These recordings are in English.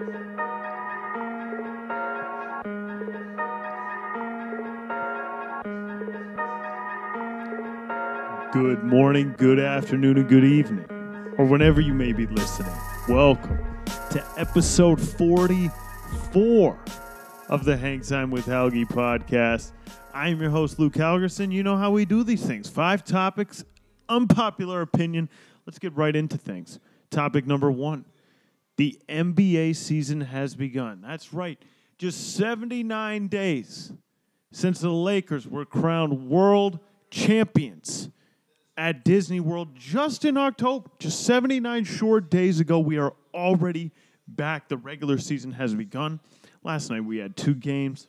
Good morning, good afternoon, and good evening, or whenever you may be listening. Welcome to episode 44 of the Hang Time with Helgi podcast. I am your host, Luke Halgerson. You know how we do these things five topics, unpopular opinion. Let's get right into things. Topic number one the NBA season has begun. That's right, just 79 days since the Lakers were crowned world champions at Disney World just in October. Just 79 short days ago, we are already back. The regular season has begun. Last night we had two games.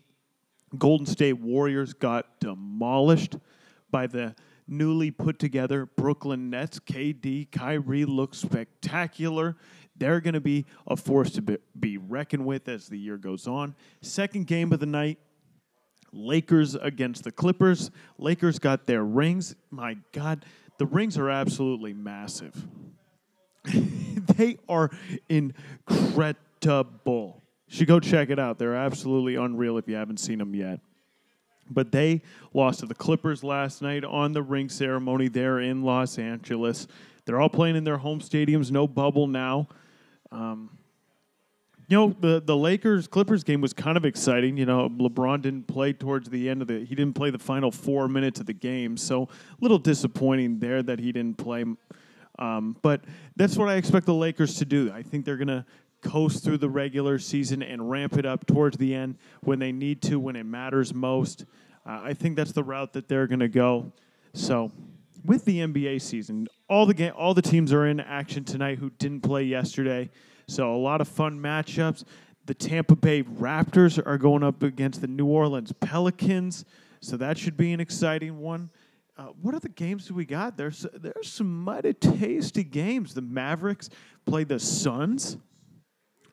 Golden State Warriors got demolished by the newly put together Brooklyn Nets. KD, Kyrie look spectacular. They're going to be a force to be reckoned with as the year goes on. Second game of the night, Lakers against the Clippers. Lakers got their rings. My God, the rings are absolutely massive. they are incredible. You should go check it out. They're absolutely unreal if you haven't seen them yet. But they lost to the Clippers last night on the ring ceremony there in Los Angeles. They're all playing in their home stadiums, no bubble now. Um, you know, the, the Lakers Clippers game was kind of exciting. You know, LeBron didn't play towards the end of the he didn't play the final four minutes of the game, so a little disappointing there that he didn't play. Um, but that's what I expect the Lakers to do. I think they're gonna coast through the regular season and ramp it up towards the end when they need to, when it matters most. Uh, I think that's the route that they're gonna go. So with the NBA season, all the ga- all the teams are in action tonight who didn't play yesterday. So a lot of fun matchups. The Tampa Bay Raptors are going up against the New Orleans Pelicans, so that should be an exciting one. Uh, what other games do we got? There's there's some mighty tasty games. The Mavericks play the Suns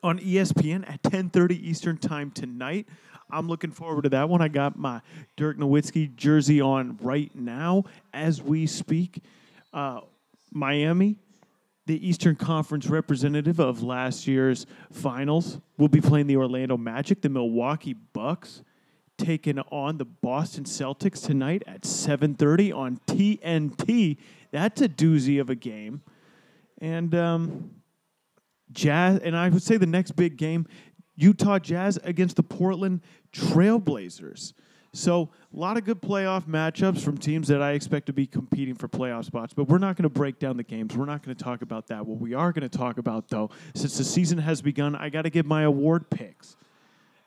on ESPN at 10:30 Eastern Time tonight. I'm looking forward to that one. I got my Dirk Nowitzki jersey on right now as we speak. Uh, Miami the Eastern Conference representative of last year's finals will be playing the Orlando Magic, the Milwaukee Bucks, taking on the Boston Celtics tonight at 7:30 on TNT. That's a doozy of a game, and um, Jazz. And I would say the next big game, Utah Jazz against the Portland Trailblazers. So a lot of good playoff matchups from teams that I expect to be competing for playoff spots. But we're not going to break down the games. We're not going to talk about that. What we are going to talk about, though, since the season has begun, I got to give my award picks.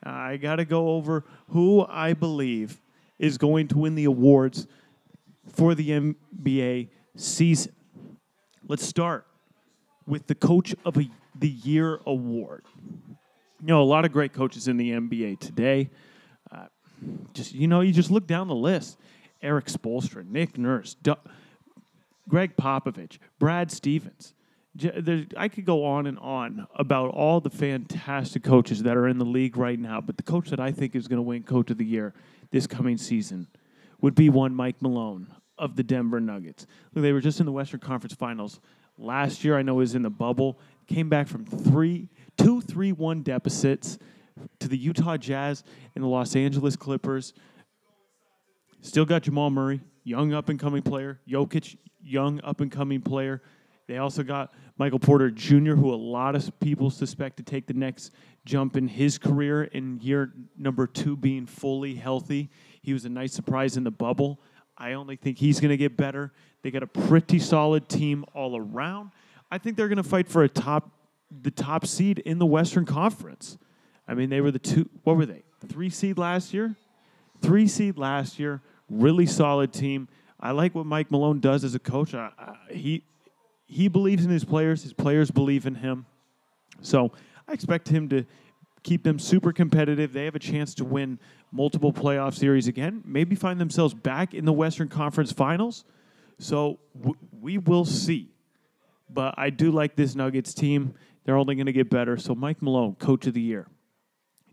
I got to go over who I believe is going to win the awards for the NBA season. Let's start with the Coach of the Year award. You know, a lot of great coaches in the NBA today uh, just you know, you just look down the list: Erik Spoelstra, Nick Nurse, D- Gregg Popovich, Brad Stevens. I could go on and on about all the fantastic coaches that are in the league right now, but the coach that I think is going to win Coach of the Year this coming season would be one Mike Malone of the Denver Nuggets. They were just in the Western Conference Finals last year. I know was in the bubble. Came back from three, two, three, one deficits to the Utah Jazz and the Los Angeles Clippers. Still got Jamal Murray, young up and coming player. Jokic, young up and coming player. They also got Michael Porter Jr., who a lot of people suspect to take the next jump in his career in year number two, being fully healthy. He was a nice surprise in the bubble. I only think he's going to get better. They got a pretty solid team all around. I think they're going to fight for a top, the top seed in the Western Conference. I mean, they were the two, what were they? Three seed last year? Three seed last year. Really solid team. I like what Mike Malone does as a coach. I, I, he, he believes in his players, his players believe in him. So I expect him to keep them super competitive. They have a chance to win multiple playoff series again, maybe find themselves back in the Western Conference Finals. So w- we will see. But I do like this Nuggets team. They're only going to get better. So Mike Malone, coach of the year.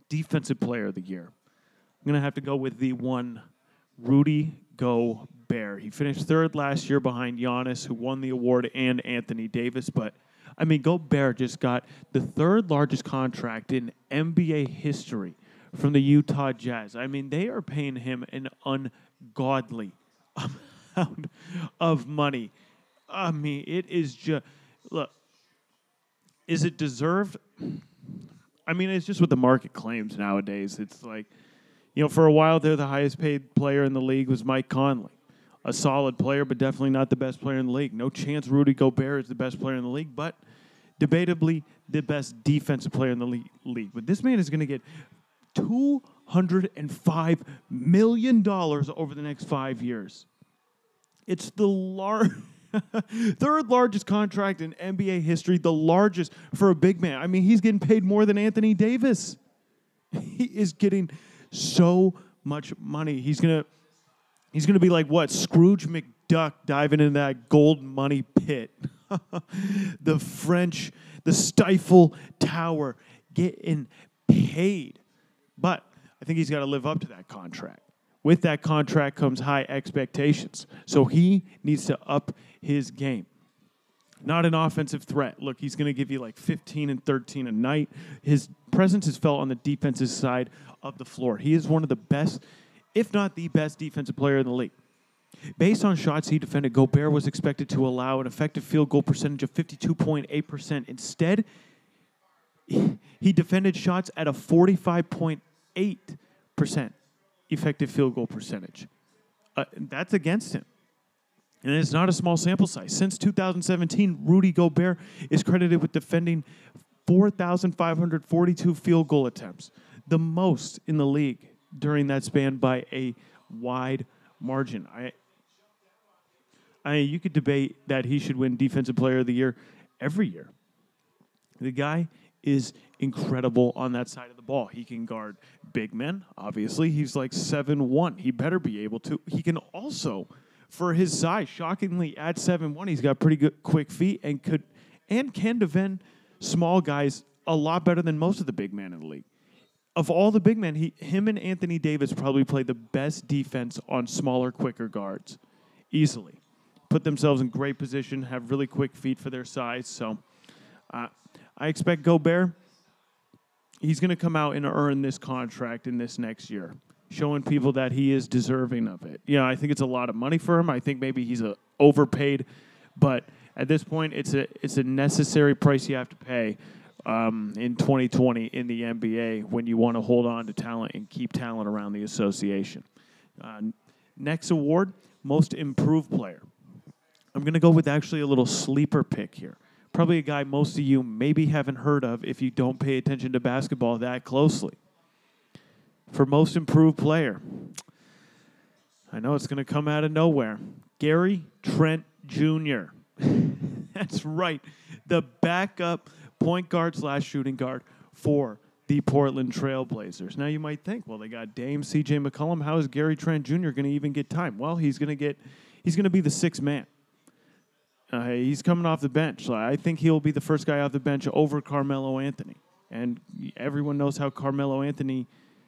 Defensive Player of the Year. I'm going to have to go with the one Rudy Gobert. He finished third last year behind Giannis, who won the award, and Anthony Davis. But I mean, Gobert just got the third largest contract in NBA history from the Utah Jazz. I mean, they are paying him an ungodly amount of money. I mean, it is just look. Is it deserved? I mean, it's just what the market claims nowadays. It's like, you know, for a while there, the highest paid player in the league was Mike Conley, a solid player, but definitely not the best player in the league. No chance Rudy Gobert is the best player in the league, but debatably the best defensive player in the league. But this man is going to get $205 million over the next five years. It's the large. Third largest contract in NBA history, the largest for a big man. I mean, he's getting paid more than Anthony Davis. He is getting so much money. He's gonna he's gonna be like what Scrooge McDuck diving into that gold money pit. the French, the Stifle Tower getting paid. But I think he's got to live up to that contract. With that contract comes high expectations. So he needs to up his game. Not an offensive threat. Look, he's going to give you like 15 and 13 a night. His presence is felt on the defensive side of the floor. He is one of the best, if not the best, defensive player in the league. Based on shots he defended, Gobert was expected to allow an effective field goal percentage of 52.8%. Instead, he defended shots at a 45.8% effective field goal percentage. Uh, that's against him. And it's not a small sample size. Since 2017, Rudy Gobert is credited with defending 4,542 field goal attempts, the most in the league during that span by a wide margin. I, I you could debate that he should win Defensive Player of the Year every year. The guy is incredible on that side of the ball. He can guard big men, obviously. He's like seven one. He better be able to. He can also, for his size, shockingly at seven one, he's got pretty good quick feet and could and can defend small guys a lot better than most of the big men in the league. Of all the big men, he, him and Anthony Davis probably play the best defense on smaller, quicker guards, easily. Put themselves in great position, have really quick feet for their size. So, uh, I expect Gobert, he's going to come out and earn this contract in this next year, showing people that he is deserving of it. Yeah, I think it's a lot of money for him. I think maybe he's a overpaid, but at this point, it's a it's a necessary price you have to pay um, in 2020 in the NBA when you want to hold on to talent and keep talent around the association. Uh, next award, most improved player. I'm going to go with actually a little sleeper pick here probably a guy most of you maybe haven't heard of if you don't pay attention to basketball that closely. For most improved player, I know it's going to come out of nowhere. Gary Trent Jr. That's right, the backup point guard slash shooting guard for the Portland Trailblazers. Now you might think, well, they got Dame C.J. McCollum. How is Gary Trent Jr. going to even get time? Well, he's going to get, he's going to be the sixth man. Uh, he's coming off the bench. I think he'll be the first guy off the bench over Carmelo Anthony. And everyone knows how Carmelo Anthony,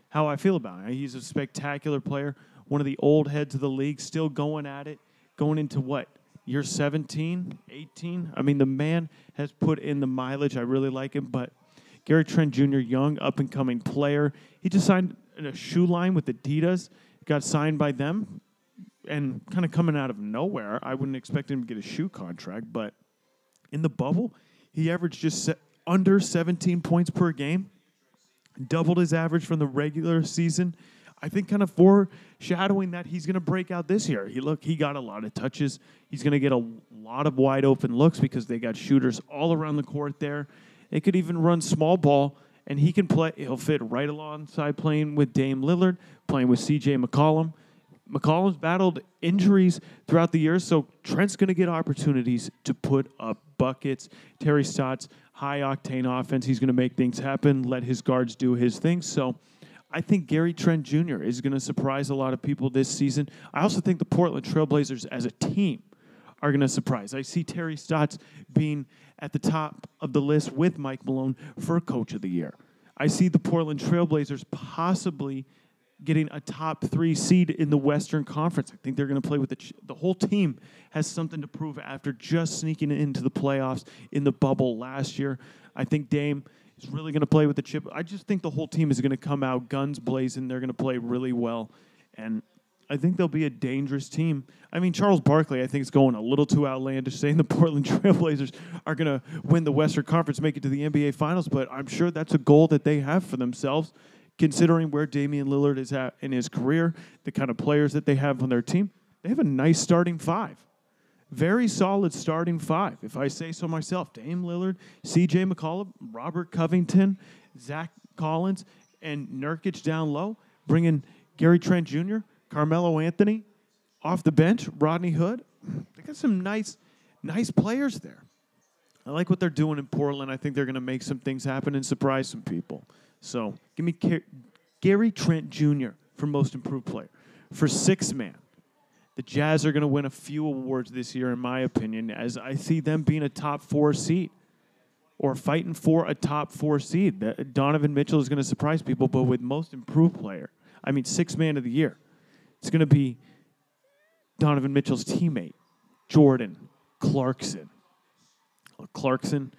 how I feel about him. He's a spectacular player, one of the old heads of the league, still going at it, going into what? Year 17, 18? I mean, the man has put in the mileage. I really like him. But Gary Trent Jr., young, up and coming player, he just signed a shoe line with Adidas, got signed by them and kind of coming out of nowhere. I wouldn't expect him to get a shoe contract, but in the bubble, he averaged just se- under 17 points per game, doubled his average from the regular season. I think kind of foreshadowing that he's going to break out this year. He look, he got a lot of touches. He's going to get a lot of wide open looks because they got shooters all around the court there. They could even run small ball, and he can play. He'll fit right alongside playing with Dame Lillard, playing with C.J. McCollum. McCollum's battled injuries throughout the years, so Trent's going to get opportunities to put up buckets. Terry Stotts, high octane offense. He's going to make things happen, let his guards do his thing. So I think Gary Trent Jr. is going to surprise a lot of people this season. I also think the Portland Trailblazers as a team are going to surprise. I see Terry Stotts being at the top of the list with Mike Malone for Coach of the Year. I see the Portland Trailblazers possibly getting a top three seed in the Western Conference. I think they're going to play with the ch- the whole team has something to prove after just sneaking into the playoffs in the bubble last year. I think Dame is really going to play with the chip. I just think the whole team is going to come out guns blazing. They're going to play really well, and I think they'll be a dangerous team. I mean, Charles Barkley, I think is going a little too outlandish, saying the Portland Trailblazers are going to win the Western Conference, make it to the NBA Finals. But I'm sure that's a goal that they have for themselves, considering where Damian Lillard is at in his career, the kind of players that they have on their team. They have a nice starting five. Very solid starting five, if I say so myself. Dame Lillard, CJ McCollum, Robert Covington, Zach Collins, and Nurkic down low, bringing Gary Trent Jr., Carmelo Anthony off the bench, Rodney Hood. They got some nice, nice players there. I like what they're doing in Portland. I think they're going to make some things happen and surprise some people. So give me Car- Gary Trent Jr. for most improved player. For six man, the Jazz are going to win a few awards this year, in my opinion, as I see them being a top four seed or fighting for a top four seed. Donovan Mitchell is going to surprise people, but with most improved player, I mean, six man of the year, it's going to be Donovan Mitchell's teammate, Jordan Clarkson. Clarkson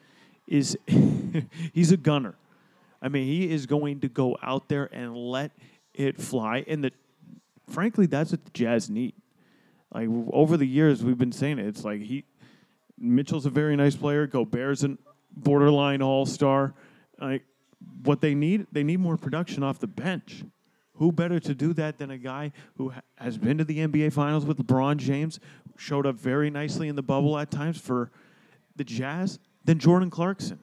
is he's a gunner. I mean, he is going to go out there and let it fly. And the frankly, that's what the Jazz need. Like over the years, we've been saying it. It's like he Mitchell's a very nice player. Gobert's a borderline all star. Like what they need, they need more production off the bench. Who better to do that than a guy who has been to the NBA Finals with LeBron James, showed up very nicely in the bubble at times for the Jazz, than Jordan Clarkson.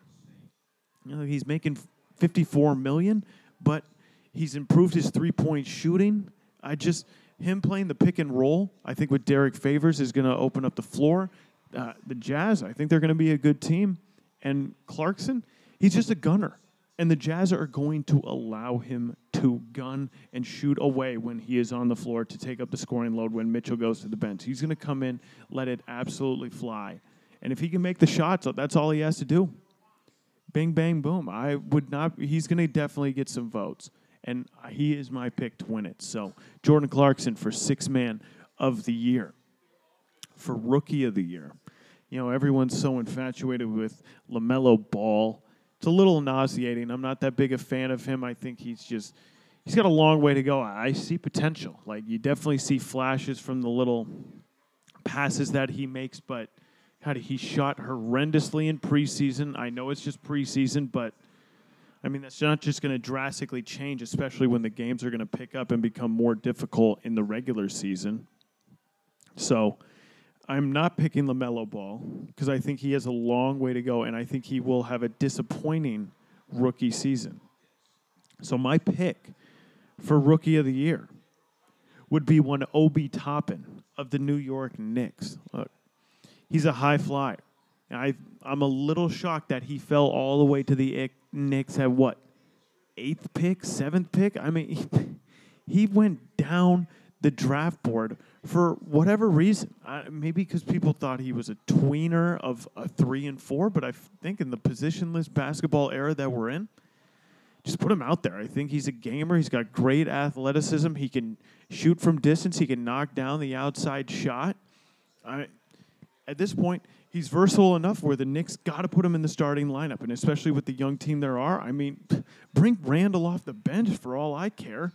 You know, he's making 54 million, but he's improved his three-point shooting. I just him playing the pick and roll. I think with Derrick Favors is going to open up the floor. Uh, the Jazz, I think they're going to be a good team, and Clarkson, he's just a gunner. And the Jazz are going to allow him to gun and shoot away when he is on the floor to take up the scoring load when Mitchell goes to the bench. He's going to come in, let it absolutely fly. And if he can make the shots, that's all he has to do. Bing, bang, boom. I would not, he's going to definitely get some votes. And he is my pick to win it. So, Jordan Clarkson for six man of the year. For rookie of the year. You know, everyone's so infatuated with LaMelo Ball it's a little nauseating. I'm not that big a fan of him. I think he's just he's got a long way to go. I see potential. Like you definitely see flashes from the little passes that he makes, but God, he shot horrendously in preseason. I know it's just preseason, but I mean that's not just going to drastically change, especially when the games are going to pick up and become more difficult in the regular season. So. I'm not picking LaMelo Ball because I think he has a long way to go and I think he will have a disappointing rookie season. So my pick for rookie of the year would be one Obi Toppin of the New York Knicks. Look, he's a high flyer. I I'm a little shocked that he fell all the way to the Knicks at what eighth pick, seventh pick. I mean, he, he went down the draft board for whatever reason. Maybe because people thought he was a tweener of a three and four, but I think in the positionless basketball era that we're in, just put him out there. I think he's a gamer. He's got great athleticism. He can shoot from distance. He can knock down the outside shot. I, at this point, he's versatile enough where the Knicks got to put him in the starting lineup, and especially with the young team there are. I mean, bring Randle off the bench for all I care.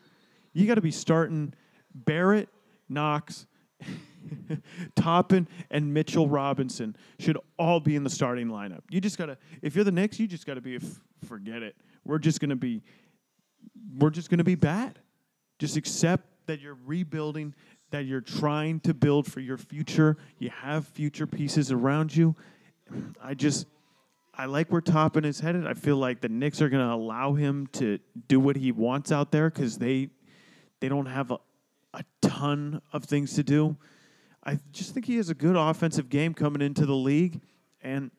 You got to be starting Barrett, Knox, Toppin, and Mitchell Robinson should all be in the starting lineup. You just gotta, if you're the Knicks, you just gotta be, f- forget it. We're just gonna be, we're just gonna be bad. Just accept that you're rebuilding, that you're trying to build for your future. You have future pieces around you. I just, I like where Toppin is headed. I feel like the Knicks are going to allow him to do what he wants out there because they, they don't have a, a ton of things to do. I just think he has a good offensive game coming into the league, and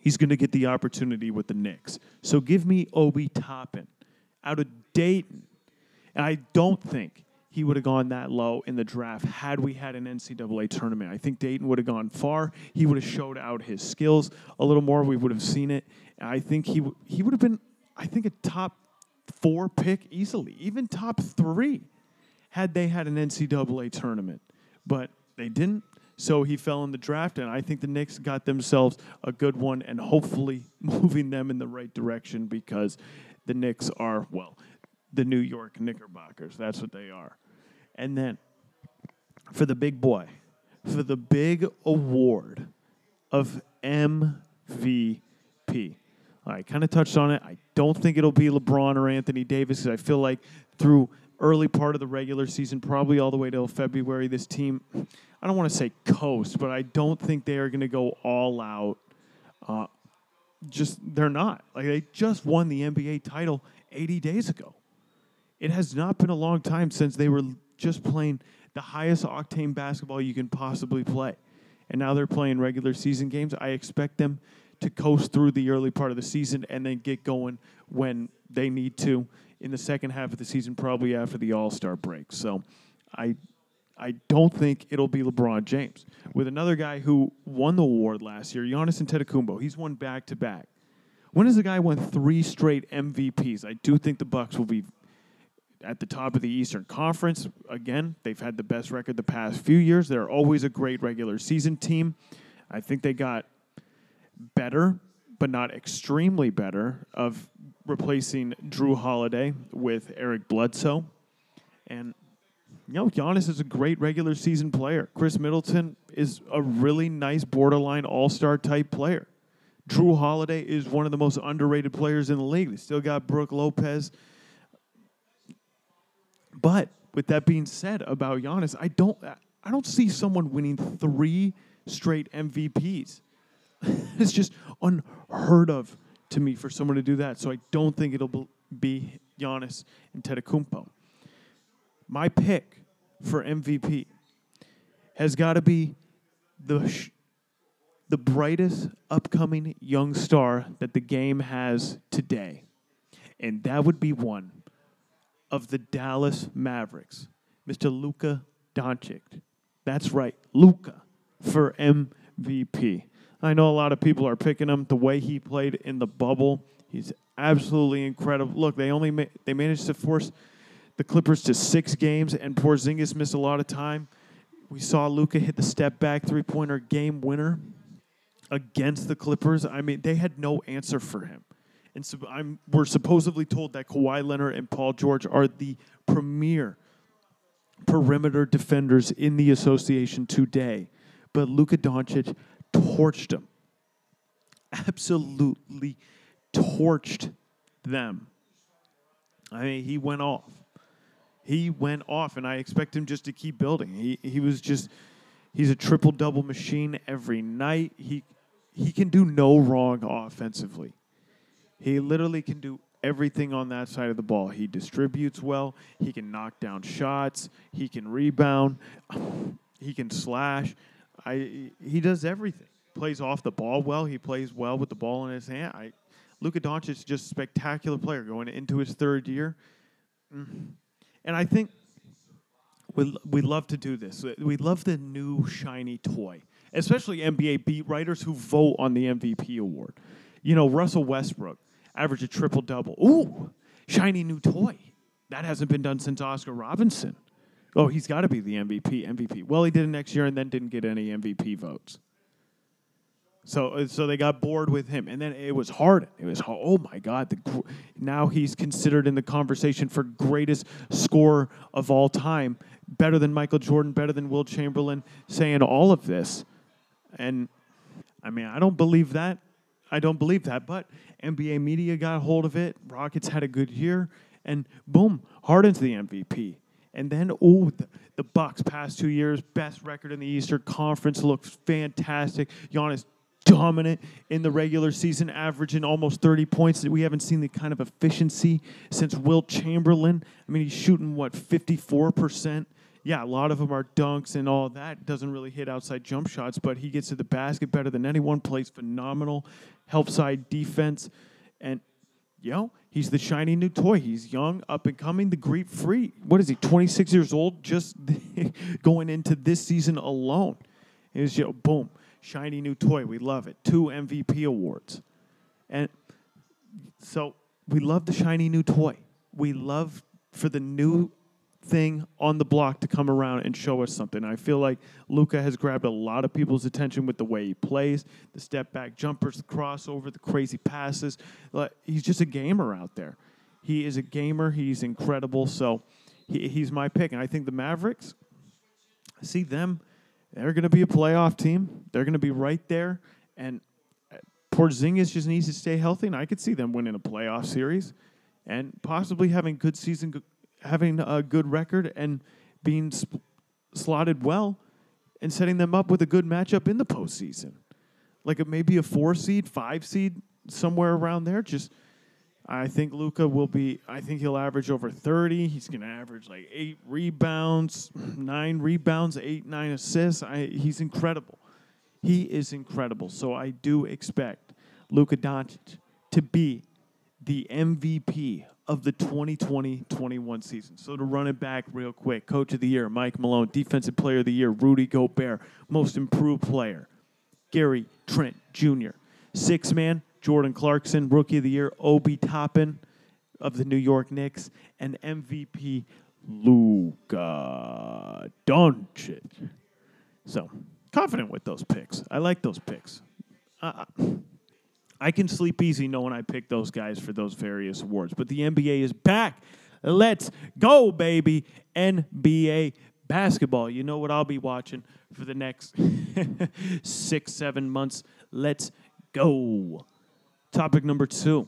he's going to get the opportunity with the Knicks. So give me Obi Toppin out of Dayton. And I don't think he would have gone that low in the draft had we had an NCAA tournament. I think Dayton would have gone far. He would have showed out his skills a little more. We would have seen it. I think he w- he would have been, I think, a top four pick easily, even top three, had they had an NCAA tournament. But they didn't. So he fell in the draft, and I think the Knicks got themselves a good one and hopefully moving them in the right direction because the Knicks are, well, the New York Knickerbockers. That's what they are. And then for the big boy, for the big award of MVP. I kind of touched on it. I don't think it'll be LeBron or Anthony Davis I feel like through early part of the regular season, probably all the way till February, this team, I don't want to say coast, but I don't think they are going to go all out. Uh, just they're not. Like they just won the NBA title 80 days ago. It has not been a long time since they were just playing the highest octane basketball you can possibly play. And now they're playing regular season games. I expect them to coast through the early part of the season and then get going when they need to in the second half of the season, probably after the All Star break. So I I don't think it'll be LeBron James. With another guy who won the award last year, Giannis Antetokounmpo, he's won back to back. When has a guy won three straight MVPs? I do think the Bucks will be at the top of the Eastern Conference. Again, they've had the best record the past few years. They're always a great regular season team. I think they got better, but not extremely better, of replacing Jrue Holiday with Eric Bledsoe. And, you know, Giannis is a great regular season player. Khris Middleton is a really nice borderline all star type player. Jrue Holiday is one of the most underrated players in the league. They still got Brook Lopez. But with that being said about Giannis, I don't I don't see someone winning three straight MVPs. it's just unheard of to me for someone to do that. So I don't think it'll be Giannis Antetokounmpo. My pick for MVP has got to be the sh- the brightest upcoming young star that the game has today, and that would be one of the Dallas Mavericks, Mr. Luka Doncic. That's right, Luka for MVP. I know a lot of people are picking him the way he played in the bubble. He's absolutely incredible. Look, they only ma- they managed to force the Clippers to six games, and Porzingis missed a lot of time. We saw Luka hit the step back three pointer game winner against the Clippers. I mean, they had no answer for him. And so I'm, we're supposedly told that Kawhi Leonard and Paul George are the premier perimeter defenders in the association today. But Luka Doncic torched them. Absolutely torched them. I mean, he went off. He went off, and I expect him just to keep building. He he was just he's a triple double machine every night. He he can do no wrong offensively. He literally can do everything on that side of the ball. He distributes well. He can knock down shots. He can rebound. He can slash. I he does everything. Plays off the ball well. He plays well with the ball in his hand. I, Luka Doncic is just a spectacular player going into his third year. Mm. And I think we we love to do this. We love the new shiny toy, especially NBA beat writers who vote on the MVP award. You know, Russell Westbrook averaged a triple double. Ooh, shiny new toy. That hasn't been done since Oscar Robinson. Oh, he's got to be the MVP. MVP. Well, he did it next year and then didn't get any MVP votes. So, uh, so they got bored with him, and then it was Harden. It was oh my God! The, now he's considered in the conversation for greatest scorer of all time, better than Michael Jordan, better than Wilt Chamberlain, saying all of this, and I mean I don't believe that. I don't believe that, but NBA media got a hold of it. Rockets had a good year, and boom, Harden's the MVP. And then, oh, the, the Bucks past two years, best record in the Eastern Conference, looks fantastic. Giannis dominant in the regular season, averaging almost 30 points. We haven't seen the kind of efficiency since Wilt Chamberlain. I mean, he's shooting, what, 54%? Yeah, a lot of them are dunks and all that. Doesn't really hit outside jump shots, but he gets to the basket better than anyone, plays phenomenal, help side defense. And, you know, he's the shiny new toy. He's young, up and coming, the Greek Freak. What is he, 26 years old, just going into this season alone? Is you know, boom shiny new toy. We love it. Two MVP awards. And so we love the shiny new toy. we love for the new thing on the block to come around and show us something. I feel like Luka has grabbed a lot of people's attention with the way he plays, the step back jumpers, the crossover, the crazy passes. He's just a gamer out there. He is a gamer. He's incredible. So he, he's my pick. And I think the Mavericks, I see them, they're going to be a playoff team. They're going to be right there. And uh, Porzingis just needs to stay healthy, and I could see them winning a playoff series and possibly having good season, having a good record, and being sp- slotted well, and setting them up with a good matchup in the postseason. Like it may be a four seed, five seed, somewhere around there. Just I think Luka will be. I think he'll average over thirty. He's going to average like eight rebounds, nine rebounds, eight nine assists. I, he's incredible. He is incredible. So I do expect Luka Doncic to be the MVP of the 2020-21 season. So to run it back real quick, Coach of the Year, Mike Malone, Defensive Player of the Year, Rudy Gobert, Most Improved Player, Gary Trent Jr., Six Man, Jordan Clarkson, Rookie of the Year, Obi Toppin of the New York Knicks, and MVP Luka Doncic. So confident with those picks. I like those picks. Uh, I can sleep easy knowing I picked those guys for those various awards. But the NBA is back. Let's go, baby. NBA basketball. You know what I'll be watching for the next six, seven months. Let's go. Topic number two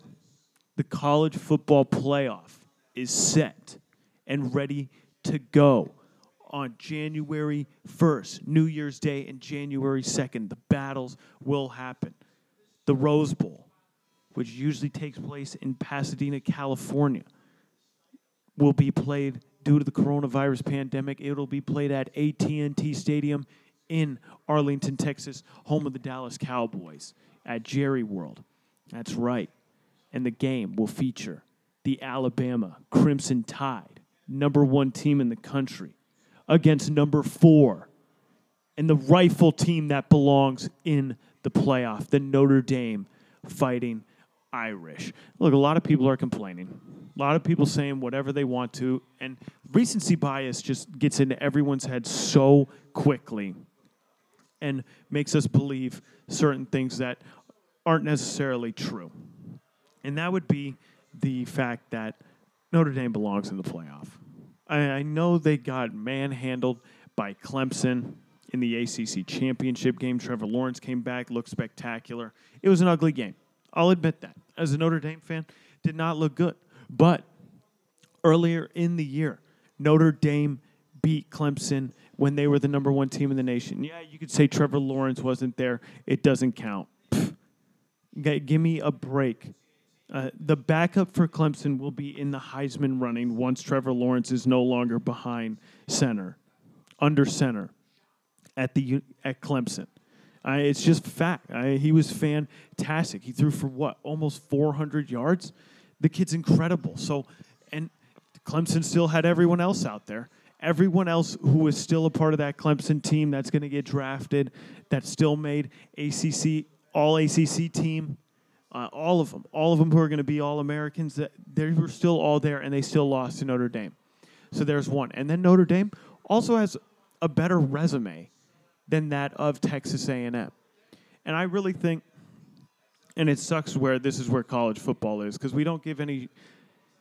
the college football playoff is set and ready to go on January 1st, New Year's Day, and January 2nd. The battles will happen. The Rose Bowl, which usually takes place in Pasadena, California, will be played due to the coronavirus pandemic. It'll be played at AT&T Stadium in Arlington, Texas, home of the Dallas Cowboys at Jerry World. That's right. And the game will feature the Alabama Crimson Tide, number one team in the country, against number four, and the rifle team that belongs in the playoff, the Notre Dame Fighting Irish. Look, a lot of people are complaining. A lot of people saying whatever they want to, and recency bias just gets into everyone's head so quickly and makes us believe certain things that aren't necessarily true. And that would be the fact that Notre Dame belongs in the playoff. I, I know they got manhandled by Clemson in the ACC championship game. Trevor Lawrence came back, looked spectacular. It was an ugly game. I'll admit that. As a Notre Dame fan, did not look good. But earlier in the year, Notre Dame beat Clemson when they were the number one team in the nation. Yeah, you could say Trevor Lawrence wasn't there. It doesn't count. G- give me a break. Uh, the backup for Clemson will be in the Heisman running once Trevor Lawrence is no longer behind center, under center at the at Clemson. Uh, it's just fact. Uh, he was fantastic. He threw for what almost 400 yards. The kid's incredible. So, and Clemson still had everyone else out there. Everyone else who was still a part of that Clemson team that's going to get drafted, that still made ACC All ACC team, uh, all of them, all of them who are going to be All Americans, that they were still all there, and they still lost to Notre Dame. So there's one, and then Notre Dame also has a better resume than that of Texas A&M. And I really think and it sucks where this is where college football is because we don't give any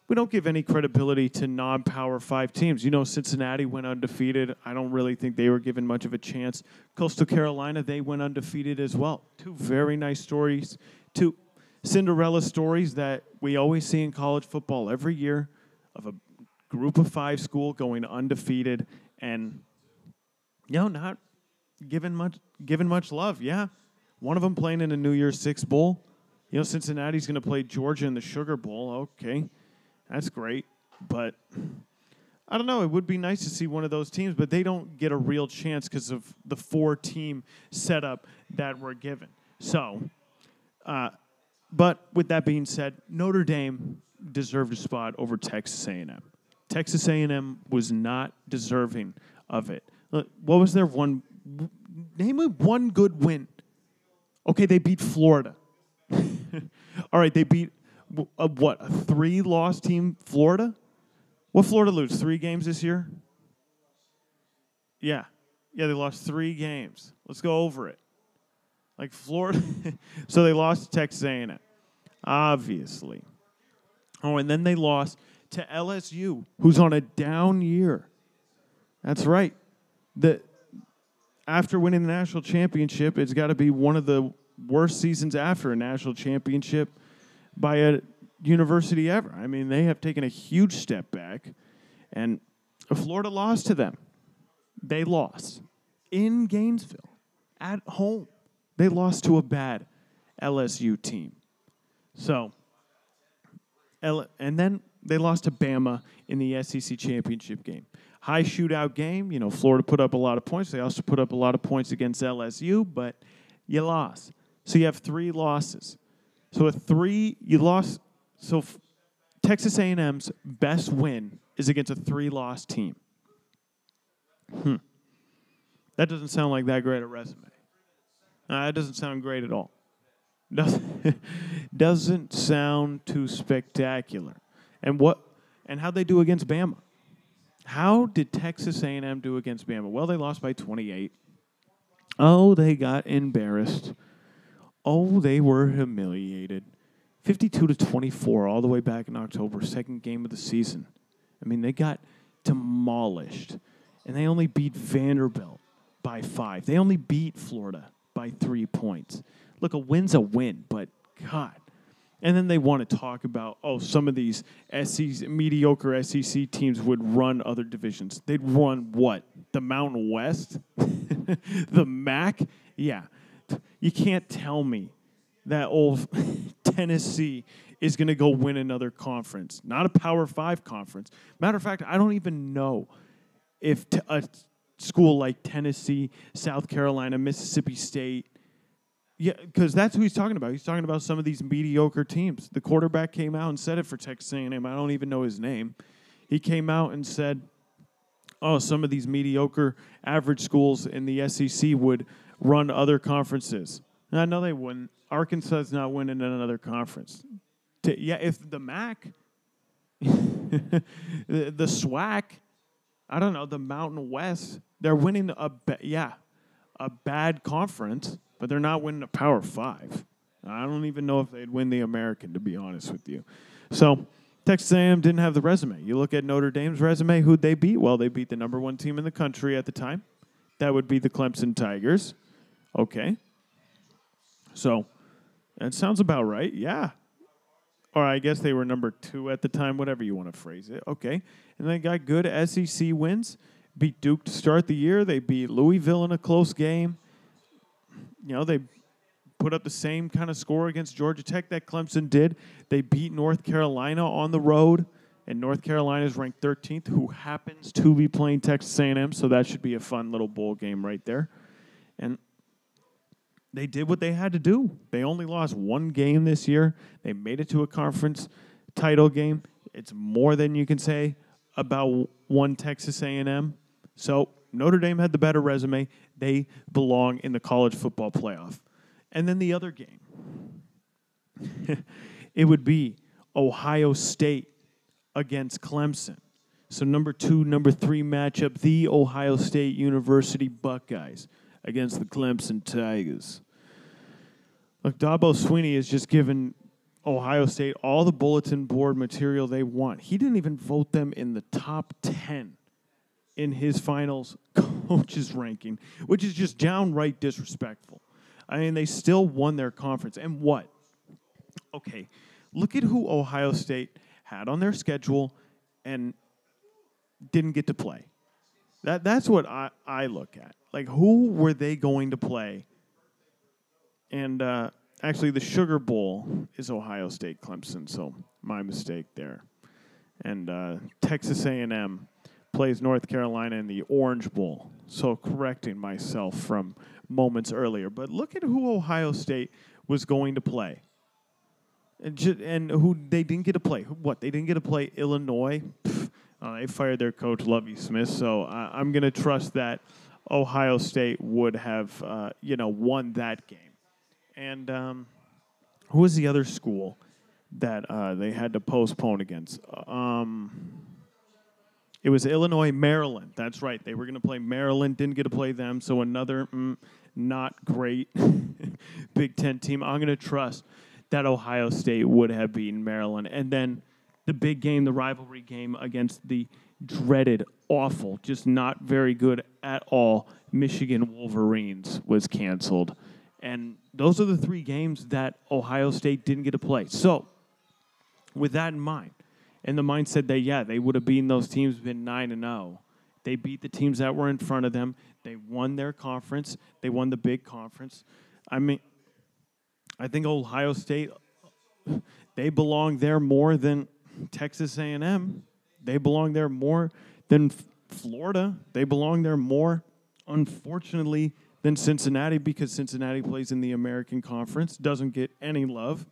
we don't give any credibility to non-power 5 teams. You know Cincinnati went undefeated. I don't really think they were given much of a chance. Coastal Carolina, they went undefeated as well. Two very nice stories, two Cinderella stories that we always see in college football every year of a group of 5 school going undefeated and you know not given much given much love. Yeah, one of them playing in a New Year's Six bowl. You know, Cincinnati's going to play Georgia in the Sugar Bowl. Okay, that's great, but I don't know. It would be nice to see one of those teams, but they don't get a real chance because of the four-team setup that we're given. So, uh, but with that being said, Notre Dame deserved a spot over Texas A&M. Texas A&M was not deserving of it. What was their one name me one good win. Okay, they beat Florida. All right, they beat a, what a three-loss team, Florida. What Florida lose? Three games this year? Yeah. Yeah, they lost three games. Let's go over it. Like Florida. so they lost to Texas A&M, obviously. Oh, and then they lost to LSU, who's on a down year. That's right. The after winning the national championship, it's got to be one of the worst seasons after a national championship by a university ever. I mean, they have taken a huge step back, and Florida lost to them. They lost in Gainesville at home. They lost to a bad LSU team. So, and then they lost to Bama in the SEC championship game. High shootout game. You know, Florida put up a lot of points. They also put up a lot of points against LSU, but you lost. So you have three losses. So a three, you lost. So Texas A&M's best win is against a three-loss team. Hmm. That doesn't sound like that great a resume. Uh, that doesn't sound great at all. Doesn't, doesn't sound too spectacular. And what and how they do against Bama? How did Texas A&M do against Bama? Well, they lost by 28. Oh, they got embarrassed. Oh, they were humiliated. 52 to 24 all the way back in October, second game of the season. I mean, they got demolished. And they only beat Vanderbilt by 5. They only beat Florida by 3 points. Look, a win's a win, but god, and then they want to talk about, oh, some of these SEC, mediocre SEC teams would run other divisions. They'd run what? The Mountain West? the MAC? Yeah. You can't tell me that old Tennessee is going to go win another conference, not a Power Five conference. Matter of fact, I don't even know if t- a school like Tennessee, South Carolina, Mississippi State, yeah, because that's who he's talking about. He's talking about some of these mediocre teams. The quarterback came out and said it for Texas A&M. I don't even know his name. He came out and said, "Oh, some of these mediocre, average schools in the SEC would run other conferences." I know they wouldn't. Arkansas is not winning in another conference. To, yeah, if the MAC, the, the SWAC, I don't know, the Mountain West, they're winning a yeah, a bad conference but they're not winning a Power Five. I don't even know if they'd win the American, to be honest with you. So Texas A&M didn't have the resume. You look at Notre Dame's resume. Who'd they beat? Well, they beat the number one team in the country at the time. That would be the Clemson Tigers. Okay. So that sounds about right. Yeah. Or I guess they were number two at the time, whatever you want to phrase it. Okay. And they got good SEC wins. Beat Duke to start the year. They beat Louisville in a close game you know, they put up the same kind of score against Georgia Tech that Clemson did. They beat North Carolina on the road, and North Carolina is ranked 13th, who happens to be playing Texas A&M, so that should be a fun little bowl game right there. And they did what they had to do. They only lost one game this year. They made it to a conference title game. It's more than you can say about one Texas A&M. So Notre Dame had the better resume. They belong in the college football playoff. And then the other game, it would be Ohio State against Clemson. So, number two, number three matchup, the Ohio State University Buckeyes against the Clemson Tigers. Look, Dabo Swinney has just given Ohio State all the bulletin board material they want. He didn't even vote them in the top 10 in his finals coaches ranking, which is just downright disrespectful. I mean, they still won their conference. And what? Okay, look at who Ohio State had on their schedule and didn't get to play. That that's what I, I look at. Like who were they going to play? And uh, actually, the Sugar Bowl is Ohio State Clemson, so my mistake there. And uh, Texas A&M plays North Carolina in the Orange Bowl. So correcting myself from moments earlier. But look at who Ohio State was going to play. And, and who they didn't get to play. What? They didn't get to play Illinois? Uh, they fired their coach, Lovie Smith. So I'm going to trust that Ohio State would have, uh, you know, won that game. And um, who was the other school that uh, they had to postpone against? Um, It was Illinois, Maryland. That's right. They were going to play Maryland, didn't get to play them. So another mm, not great Big Ten team. I'm going to trust that Ohio State would have beaten Maryland. And then the big game, the rivalry game against the dreaded, awful, just not very good at all Michigan Wolverines was canceled. And those are the three games that Ohio State didn't get to play. So, with that in mind, and the mindset that, yeah, they would have beaten those teams, been 9 and 0. They beat the teams that were in front of them. They won their conference. They won the big conference. I mean, I think Ohio State, they belong there more than Texas A&M. They belong there more than Florida. They belong there more, unfortunately, than Cincinnati because Cincinnati plays in the American Conference, doesn't get any love,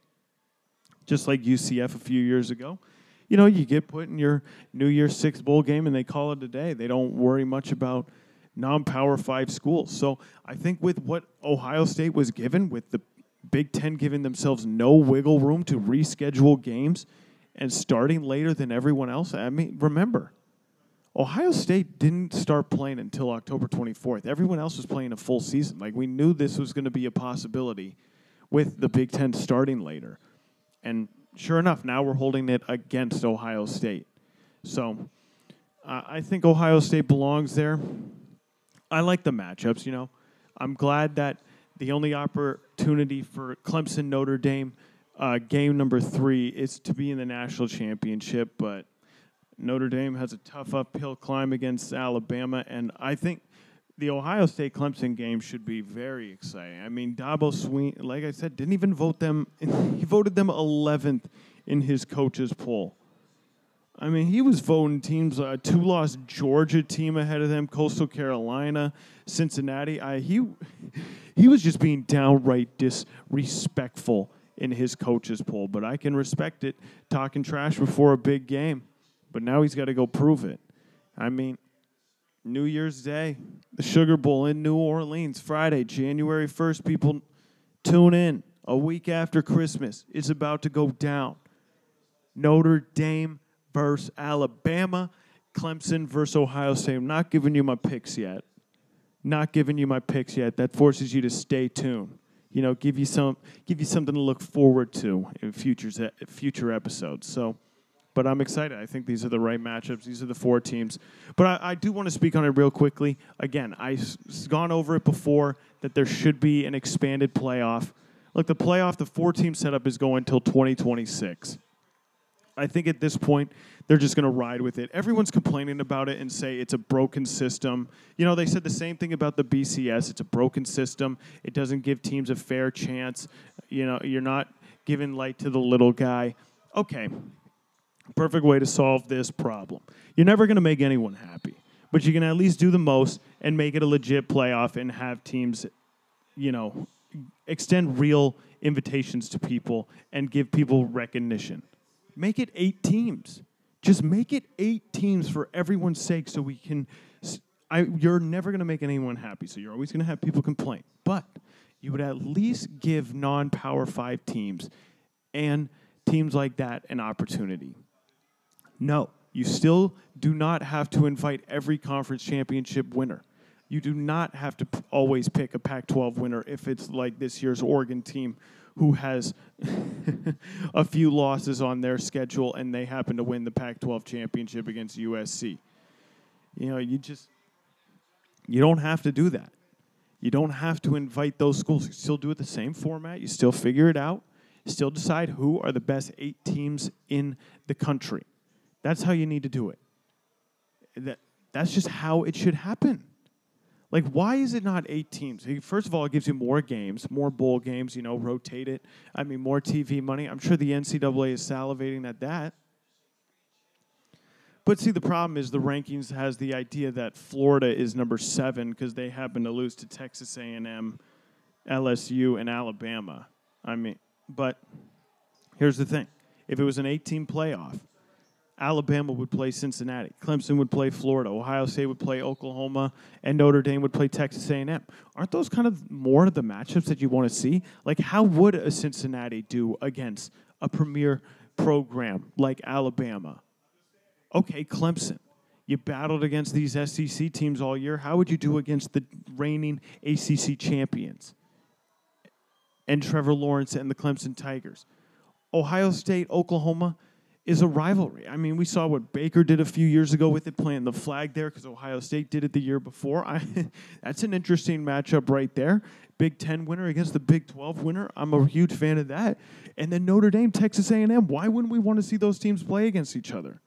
just like UCF a few years ago. You know, you get put in your New Year's Six bowl game and they call it a day. They don't worry much about non-power five schools. So I think with what Ohio State was given, with the Big Ten giving themselves no wiggle room to reschedule games and starting later than everyone else. I mean, remember, Ohio State didn't start playing until October 24th. Everyone else was playing a full season. Like, we knew this was going to be a possibility with the Big Ten starting later. And sure enough, now we're holding it against Ohio State. So uh, I think Ohio State belongs there. I like the matchups, you know. I'm glad that the only opportunity for Clemson Notre Dame uh, game number three is to be in the national championship, but Notre Dame has a tough uphill climb against Alabama, and I think the Ohio State Clemson game should be very exciting. I mean, Dabo Swinney, like I said, didn't even vote them. he voted them 11th in his coaches poll. I mean, he was voting teams, uh, two lost Georgia team ahead of them, Coastal Carolina, Cincinnati. I, he, he was just being downright disrespectful in his coaches poll, but I can respect it talking trash before a big game. But now he's got to go prove it. I mean, New Year's Day, the Sugar Bowl in New Orleans, Friday, January 1st. People tune in a week after Christmas. It's about to go down. Notre Dame versus Alabama, Clemson versus Ohio State. I'm not giving you my picks yet. Not giving you my picks yet. That forces you to stay tuned you know, give you some give you something to look forward to in futures future episodes. So, but I'm excited. I think these are the right matchups. These are the four teams. But I, I do want to speak on it real quickly. Again, I've gone over it before that there should be an expanded playoff. Look, the playoff, the four team setup is going until 2026. I think at this point, they're just going to ride with it. Everyone's complaining about it and say it's a broken system. You know, they said the same thing about the BCS. It's a broken system. It doesn't give teams a fair chance. You know, you're not giving light to the little guy. Okay, perfect way to solve this problem. You're never going to make anyone happy, but you can at least do the most and make it a legit playoff and have teams, you know, extend real invitations to people and give people recognition. Make it eight teams. Just make it eight teams for everyone's sake so we can. I, you're never going to make anyone happy, so you're always going to have people complain. But you would at least give non power five teams and teams like that an opportunity. No, you still do not have to invite every conference championship winner. You do not have to p- always pick a Pac 12 winner if it's like this year's Oregon team who has a few losses on their schedule and they happen to win the Pac 12 championship against USC. You know, you just, you don't have to do that. You don't have to invite those schools. You still do it the same format. You still figure it out. Still decide who are the best eight teams in the country. That's how you need to do it. That, that's just how it should happen. Like, why is it not eight teams? First of all, it gives you more games, more bowl games, you know, rotate it. I mean, more TV money. I'm sure the NCAA is salivating at that. But see, the problem is the rankings has the idea that Florida is number seven because they happen to lose to Texas A&M, LSU, and Alabama. I mean, but here's the thing: if it was an 18 playoff, Alabama would play Cincinnati, Clemson would play Florida, Ohio State would play Oklahoma, and Notre Dame would play Texas A&M. Aren't those kind of more of the matchups that you want to see? Like, how would a Cincinnati do against a premier program like Alabama? Okay, Clemson. You battled against these SEC teams all year. How would you do against the reigning ACC champions and Trevor Lawrence and the Clemson Tigers? Ohio State, Oklahoma is a rivalry. I mean, we saw what Baker did a few years ago with it, playing the flag there because Ohio State did it the year before. I, that's an interesting matchup right there. Big Ten winner against the Big Twelve winner. I'm a huge fan of that. And then Notre Dame, Texas A&M. Why wouldn't we want to see those teams play against each other?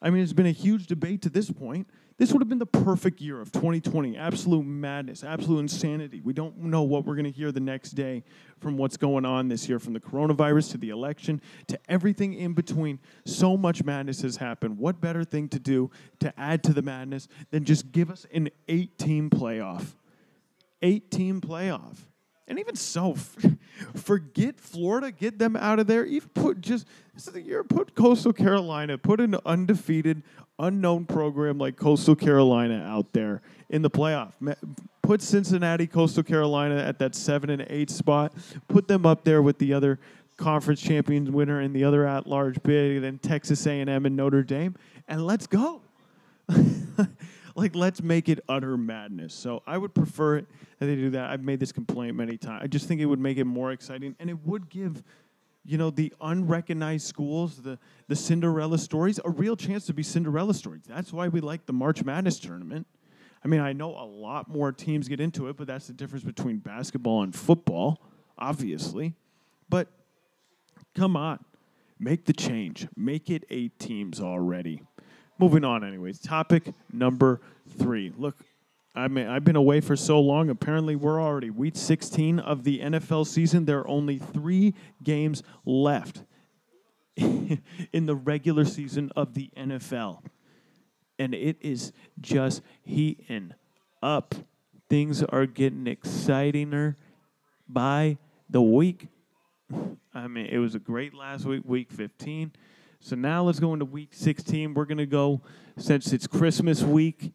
I mean, it's been a huge debate to this point. This would have been the perfect year of 2020. Absolute madness, absolute insanity. We don't know what we're going to hear the next day from what's going on this year, from the coronavirus to the election to everything in between. So much madness has happened. What better thing to do to add to the madness than just give us an eight team playoff? Eight team playoff. And even so, forget Florida, get them out of there. Even put just year. Put Coastal Carolina, put an undefeated, unknown program like Coastal Carolina out there in the playoff. Put Cincinnati, Coastal Carolina at that seven and eight spot. Put them up there with the other conference champions winner and the other at-large bid, and Texas A&M and Notre Dame, and let's go. like let's make it utter madness. So I would prefer it that they do that. I've made this complaint many times. I just think it would make it more exciting, and it would give, you know, the unrecognized schools, the the Cinderella stories, a real chance to be Cinderella stories. That's why we like the March Madness tournament. I mean, I know a lot more teams get into it, but that's the difference between basketball and football, obviously. But come on, make the change. Make it eight teams already. Moving on, anyways. Topic number three. Look, I mean, I've been away for so long. Apparently, we're already week 16 of the NFL season. There are only three games left in the regular season of the NFL. And it is just heating up. Things are getting excitinger by the week. I mean, it was a great last week, week 15. So now let's go into week 16. We're going to go, since it's Christmas week,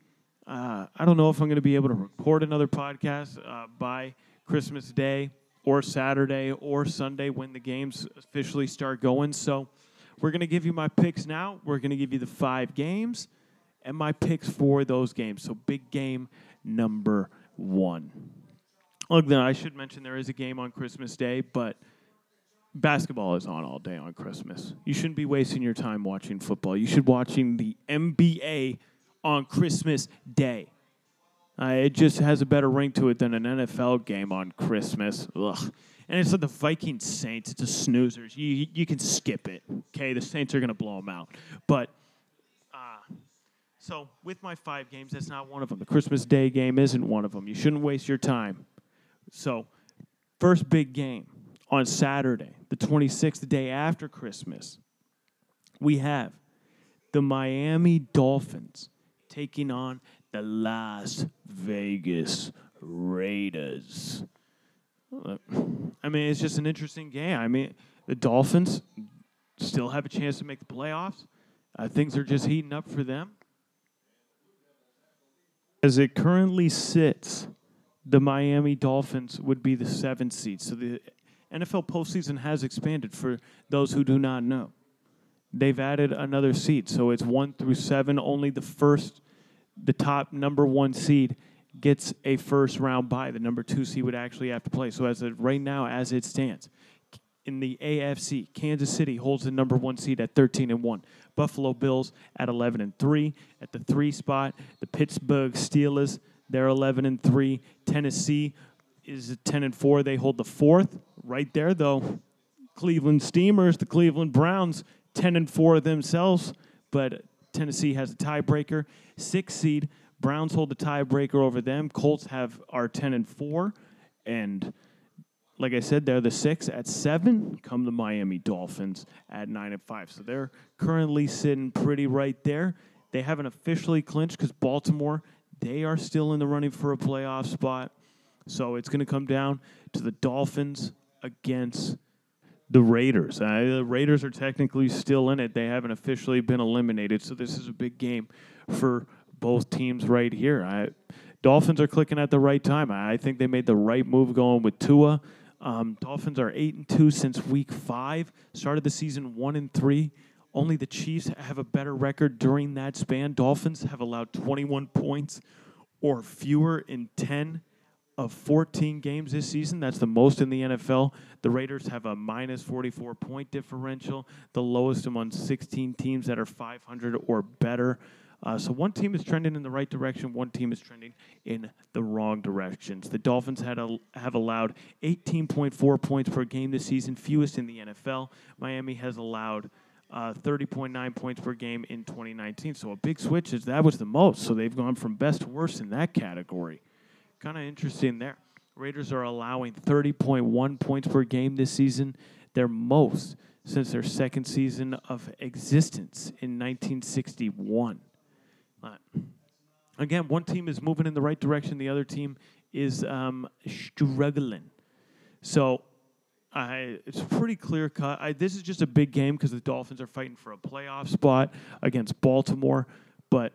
uh, I don't know if I'm going to be able to record another podcast uh, by Christmas Day or Saturday or Sunday when the games officially start going. So we're going to give you my picks now. We're going to give you the five games and my picks for those games. So big game number one. Look, then I should mention there is a game on Christmas Day, but – basketball is on all day on Christmas. You shouldn't be wasting your time watching football. You should watching the NBA on Christmas Day. Uh, it just has a better ring to it than an NFL game on Christmas. Ugh. And it's like the Viking Saints. It's a snoozers. You you can skip it. Okay, the Saints are gonna blow them out. But uh, so with my five games, that's not one of them. The Christmas Day game isn't one of them. You shouldn't waste your time. So first big game on Saturday, the 26th, the day after Christmas, we have the Miami Dolphins taking on the Las Vegas Raiders. I mean, it's just an interesting game. I mean, the Dolphins still have a chance to make the playoffs. Uh, things are just heating up for them. As it currently sits, the Miami Dolphins would be the seventh seed. So the NFL postseason has expanded for those who do not know. They've added another seed, so it's one through seven. Only the first, the top number one seed gets a first round bye. The number two seed would actually have to play. So as of right now, as it stands, in the AFC, Kansas City holds the number one seed at 13 and one. Buffalo Bills at 11 and three. At the three spot, the Pittsburgh Steelers they're 11 and three. Tennessee is 10 and 4. They hold the fourth. Right there, though, Cleveland Steamers, the Cleveland Browns, 10 and 4 themselves, but Tennessee has a tiebreaker. Six seed, Browns hold the tiebreaker over them. Colts have are 10 and 4. And like I said, they're the six. At seven, come the Miami Dolphins at nine and five. So they're currently sitting pretty right there. They haven't officially clinched because Baltimore, they are still in the running for a playoff spot. So it's going to come down to the Dolphins against the Raiders. Uh, the Raiders are technically still in it. They haven't officially been eliminated. So this is a big game for both teams right here. I, Dolphins are clicking at the right time. I think they made the right move going with Tua. Um, Dolphins are eight and two since week five. Started the season one and three Only the Chiefs have a better record during that span. Dolphins have allowed 21 points or fewer in 10 of 14 games this season. That's the most in the NFL. The Raiders have a minus 44 point differential, the lowest among 16 teams that are 500 or better. Uh, so one team is trending in the right direction, one team is trending in the wrong directions. The Dolphins had a, have allowed 18.4 points per game this season, fewest in the NFL. Miami has allowed uh, 30.9 points per game in 2019. So a big switch is that was the most. So they've gone from best to worst in that category. Kind of interesting there. Raiders are allowing 30.1 points per game this season, their most since their second season of existence in 1961. Uh, again, one team is moving in the right direction, the other team is um, struggling. So I, it's pretty clear cut. I, this is just a big game because the Dolphins are fighting for a playoff spot against Baltimore. But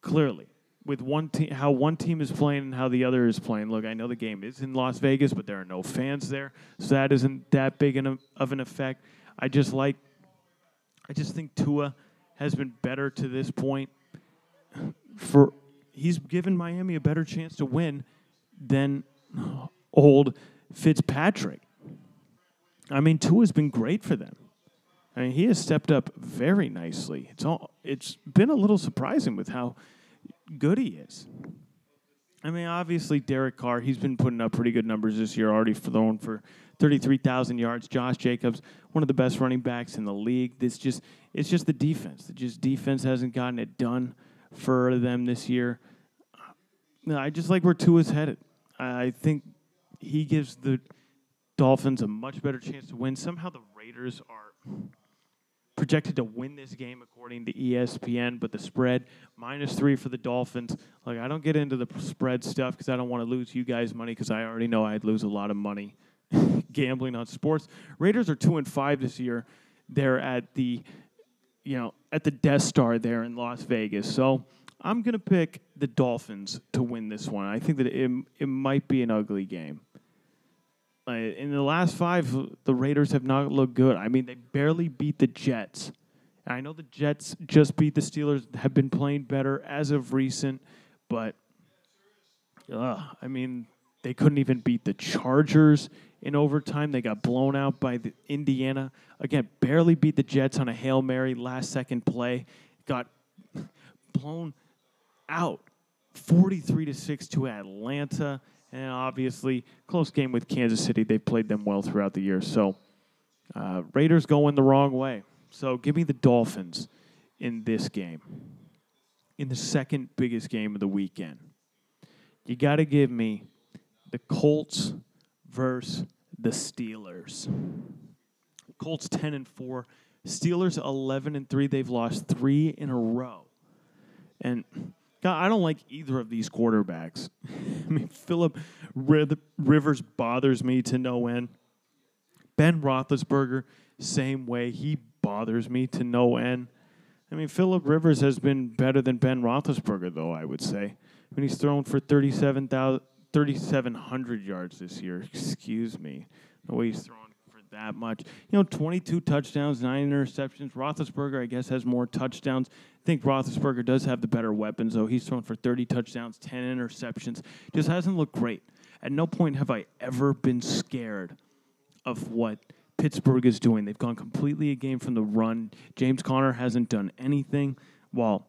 clearly, with one team, how one team is playing and how the other is playing. Look, I know the game is in Las Vegas, but there are no fans there, so that isn't that big of an effect. I just like, I just think Tua has been better to this point. For he's given Miami a better chance to win than old Fitzpatrick. I mean, Tua's been great for them. I mean, he has stepped up very nicely. It's all. It's been a little surprising with how good he is. I mean, obviously, Derek Carr, he's been putting up pretty good numbers this year, already thrown for 33,000 yards. Josh Jacobs, one of the best running backs in the league. It's just, it's just the defense. The just defense hasn't gotten it done for them this year. I just like where Tua's headed. I think he gives the Dolphins a much better chance to win. Somehow the Raiders are projected to win this game according to ESPN, but the spread minus three for the Dolphins. Like I don't get into the spread stuff because I don't want to lose you guys money because I already know I'd lose a lot of money gambling on sports. Raiders are two and five this year. They're at the you know at the Death Star there in Las Vegas. So I'm gonna pick the Dolphins to win this one. I think that it it might be an ugly game. In the last five, the Raiders have not looked good. I mean, they barely beat the Jets. I know the Jets just beat the Steelers, have been playing better as of recent, but uh, I mean, they couldn't even beat the Chargers in overtime. They got blown out by the Indiana. Again, barely beat the Jets on a Hail Mary last second play. Got blown out 43 to 6 to Atlanta. And obviously, close game with Kansas City. They've played them well throughout the year. So, uh, Raiders going the wrong way. So, give me the Dolphins in this game. In the second biggest game of the weekend, you got to give me the Colts versus the Steelers. Colts 10 and 4, Steelers 11 and 3. They've lost 3 in a row. And God, I don't like either of these quarterbacks. I mean, Philip Rivers bothers me to no end. Ben Roethlisberger, same way. He bothers me to no end. I mean, Philip Rivers has been better than Ben Roethlisberger, though, I would say. I mean, he's thrown for 3,700 yards this year. Excuse me. The way he's thrown that much. You know, 22 touchdowns, nine interceptions. Roethlisberger, I guess, has more touchdowns. I think Roethlisberger does have the better weapons, though. He's thrown for 30 touchdowns, 10 interceptions. Just hasn't looked great. At no point have I ever been scared of what Pittsburgh is doing. They've gone completely a game from the run. James Conner hasn't done anything, while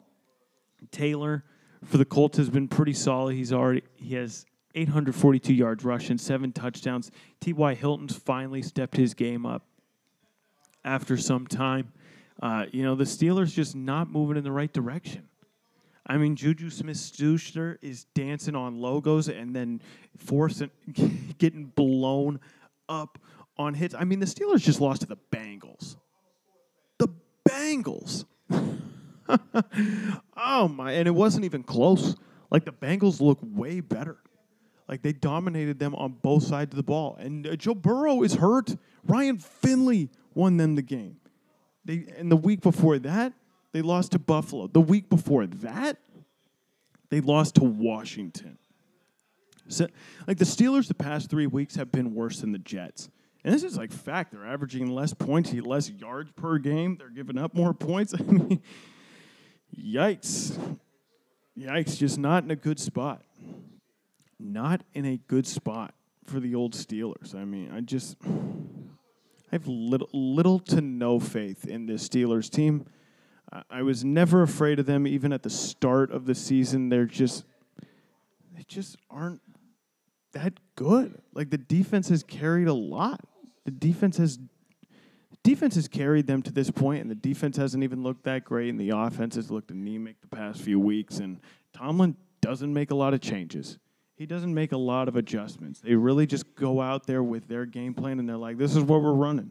Taylor for the Colts has been pretty solid. He's already he has 842 yards rushing, seven touchdowns. T.Y. Hilton's finally stepped his game up after some time. Uh, you know, the Steelers just not moving in the right direction. I mean, Juju Smith Schuster is dancing on logos and then forcing, getting blown up on hits. I mean, the Steelers just lost to the Bengals. The Bengals. oh, my. And it wasn't even close. Like, the Bengals look way better. Like they dominated them on both sides of the ball. And uh, Joe Burrow is hurt. Ryan Finley won them the game. They and the week before that, they lost to Buffalo. The week before that, they lost to Washington. So, like the Steelers, the past three weeks have been worse than the Jets. And this is like fact. They're averaging less points, less yards per game. They're giving up more points. I mean, yikes. Yikes. Just not in a good spot. Not in a good spot for the old Steelers. I mean, I just. I have little, little to no faith in this Steelers team. I was never afraid of them, even at the start of the season. They're just, they just aren't that good. Like the defense has carried a lot. The defense has defense has carried them to this point, and the defense hasn't even looked that great, and the offense has looked anemic the past few weeks. And Tomlin doesn't make a lot of changes. He doesn't make a lot of adjustments. They really just go out there with their game plan, and they're like, "This is what we're running."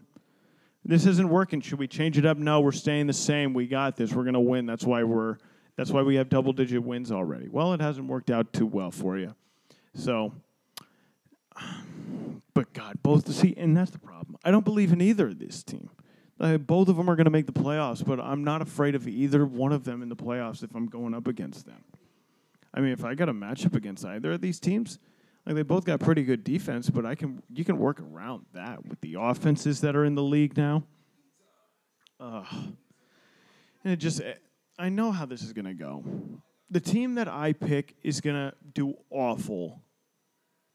This isn't working. Should we change it up? No, we're staying the same. We got this. We're going to win. That's why we're that's why we have double digit wins already. Well, it hasn't worked out too well for you. So but God, both the see, and that's the problem. I don't believe in either of this team. Uh, both of them are going to make the playoffs, but I'm not afraid of either one of them in the playoffs if I'm going up against them. I mean, if I got a matchup against either of these teams, like they both got pretty good defense, but I can you can work around that with the offenses that are in the league now. And it just I know how this is to go. The team that I pick is to do awful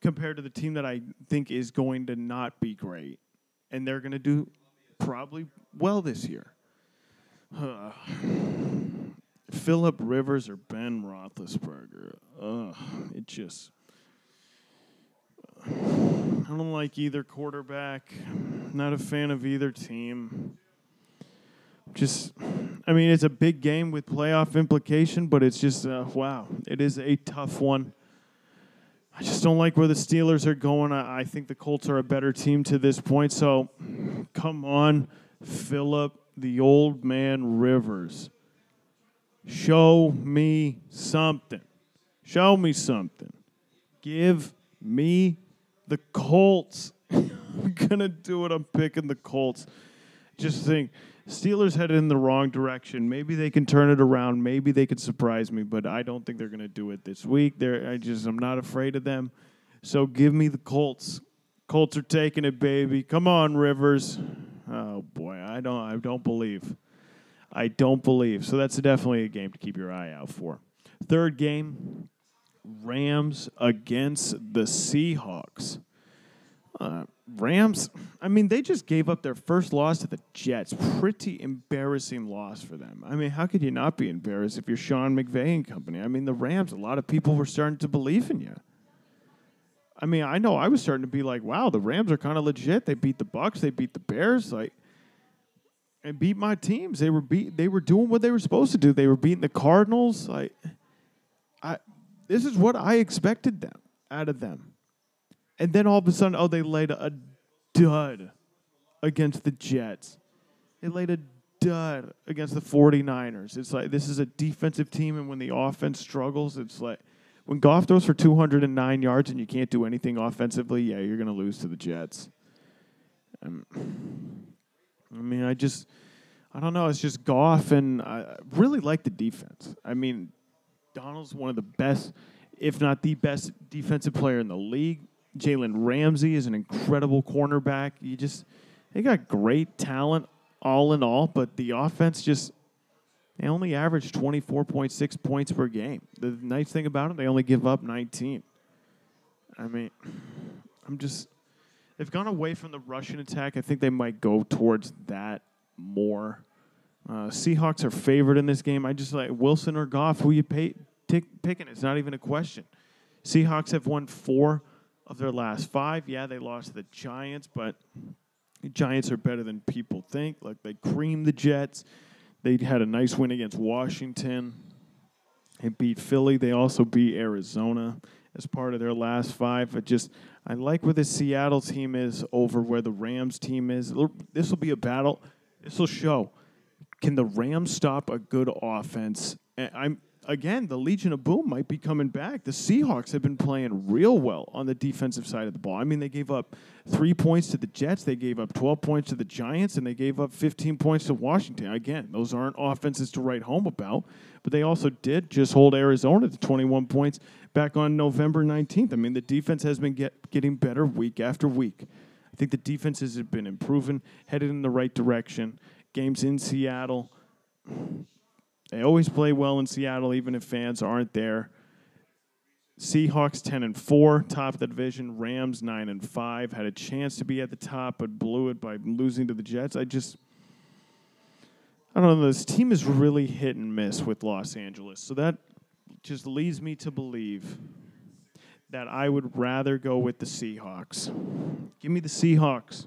compared to the team that I think is going to not be great, and they're to do probably well this year. Philip Rivers or Ben Roethlisberger. Ugh, it just. I don't like either quarterback. Not a fan of either team. Just, I mean, it's a big game with playoff implication, but it's just, uh, wow, it is a tough one. I just don't like where the Steelers are going. I, I think the Colts are a better team to this point. So, come on, Philip, the old man Rivers. Show me something. Show me something. Give me the Colts. I'm going to do it. I'm picking the Colts. Just think Steelers headed in the wrong direction. Maybe they can turn it around. Maybe they could surprise me, but I don't think they're going to do it this week. They're, I just I'm not afraid of them. So give me the Colts. Colts are taking it, baby. Come on, Rivers. Oh boy, I don't I don't believe. I don't believe. So that's definitely a game to keep your eye out for. Third game, Rams against the Seahawks. Uh, Rams, I mean, they just gave up their first loss to the Jets. Pretty embarrassing loss for them. I mean, how could you not be embarrassed if you're Sean McVay and company? I mean, the Rams, a lot of people were starting to believe in you. I mean, I know I was starting to be like, wow, the Rams are kind of legit. They beat the Bucs, they beat the Bears, like, and beat my teams. They were beat. They were doing what they were supposed to do. They were beating the Cardinals. Like, I, this is what I expected them out of them. And then all of a sudden, oh, they laid a dud against the Jets. They laid a dud against the 49ers. It's like this is a defensive team, and when the offense struggles, it's like when Goff throws for 209 yards and you can't do anything offensively, yeah, you're going to lose to the Jets. Um, I mean, I just, I don't know. It's just Goff, and I really like the defense. I mean, Donald's one of the best, if not the best, defensive player in the league. Jalen Ramsey is an incredible cornerback. You just they got great talent all in all, but the offense just they only average 24.6 points per game. The nice thing about it, they only give up 19. I mean, I'm just they've gone away from the rushing attack. I think they might go towards that more. Uh, Seahawks are favored in this game. I just like Wilson or Goff. Who you pay, tick, picking? It's not even a question. Seahawks have won four of their last five. Yeah, they lost to the Giants, but the Giants are better than people think. Like they creamed the Jets. They had a nice win against Washington. They beat Philly. They also beat Arizona as part of their last five. But just I like where the Seattle team is over where the Rams team is. This will be a battle. This will show. Can the Rams stop a good offense? I'm again, the Legion of Boom might be coming back. The Seahawks have been playing real well on the defensive side of the ball. I mean, they gave up three points to the Jets, they gave up 12 points to the Giants, and they gave up 15 points to Washington. Again, those aren't offenses to write home about, but they also did just hold Arizona to 21 points back on November 19th. I mean, the defense has been get, getting better week after week. I think the defenses have been improving, headed in the right direction. Games in Seattle. They always play well in Seattle, even if fans aren't there. Seahawks 10 and 4, top of the division. Rams 9 and 5. Had a chance to be at the top, but blew it by losing to the Jets. I just. I don't know. This team is really hit and miss with Los Angeles. So that just leads me to believe that I would rather go with the Seahawks. Give me the Seahawks.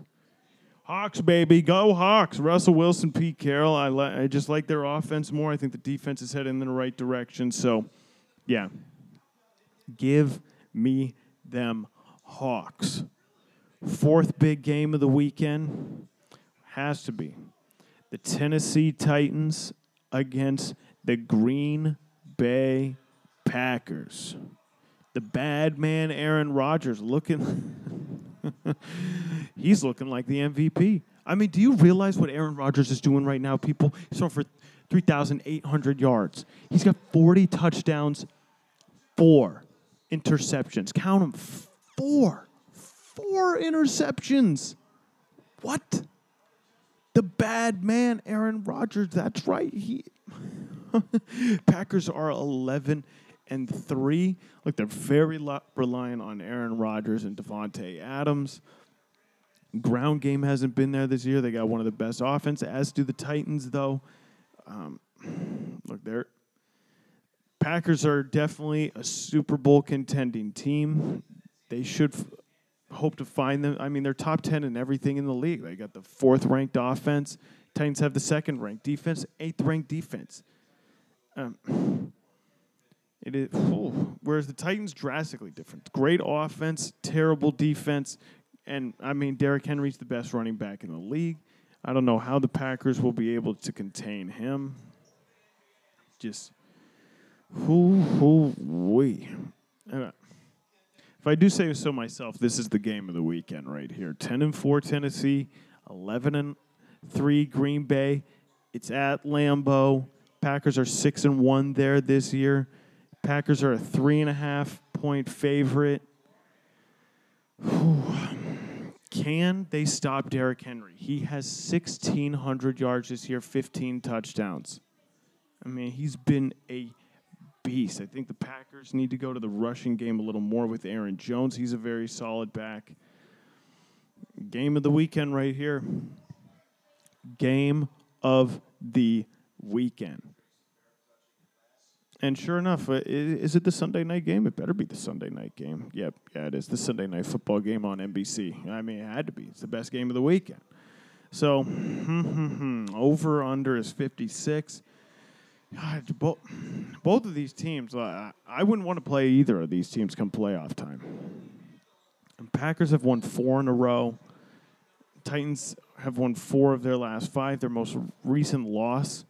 Hawks, baby. Go Hawks. Russell Wilson, Pete Carroll. I, I just like their offense more. I think the defense is heading in the right direction. So, yeah. Give me them Hawks. Fourth big game of the weekend has to be the Tennessee Titans against the Green Bay Packers. The bad man Aaron Rodgers looking He's looking like the MVP. I mean, do you realize what Aaron Rodgers is doing right now, people? He's throwing for 3,800 yards. He's got 40 touchdowns, four interceptions. Count them. Four. Four interceptions. What? The bad man, Aaron Rodgers. That's right. He Packers are 11 and 3. Look, they're very reliant on Aaron Rodgers and Davante Adams. Ground game hasn't been there this year. They got one of the best offense, as do the Titans, though. Um, look, they're Packers are definitely a Super Bowl contending team. They should f- hope to find them. I mean, they're top 10 in everything in the league. They got the fourth ranked offense. Titans have the second ranked defense, eighth ranked defense. Um, it is, whereas the Titans drastically different. Great offense, terrible defense, and I mean Derrick Henry's the best running back in the league. I don't know how the Packers will be able to contain him. Just who who we. Uh, if I do say so myself, this is the game of the weekend right here. Ten and four Tennessee, eleven and three Green Bay. It's at Lambeau. Packers are six and one there this year. Packers are a three and a half point favorite. Whew. Can they stop Derrick Henry? He has 1,600 yards this year, 15 touchdowns. I mean, he's been a beast. I think the Packers need to go to the rushing game a little more with Aaron Jones. He's a very solid back. Game of the weekend right here. Game of the weekend. And sure enough, uh, is it the Sunday night game? It better be the Sunday night game. Yep, yeah, it is the Sunday night football game on NBC. I mean, it had to be. It's the best game of the weekend. So, over under is 56. God, both, both of these teams, I wouldn't want to play either of these teams come playoff time. And Packers have won four in a row. Titans have won four of their last five. Their most recent loss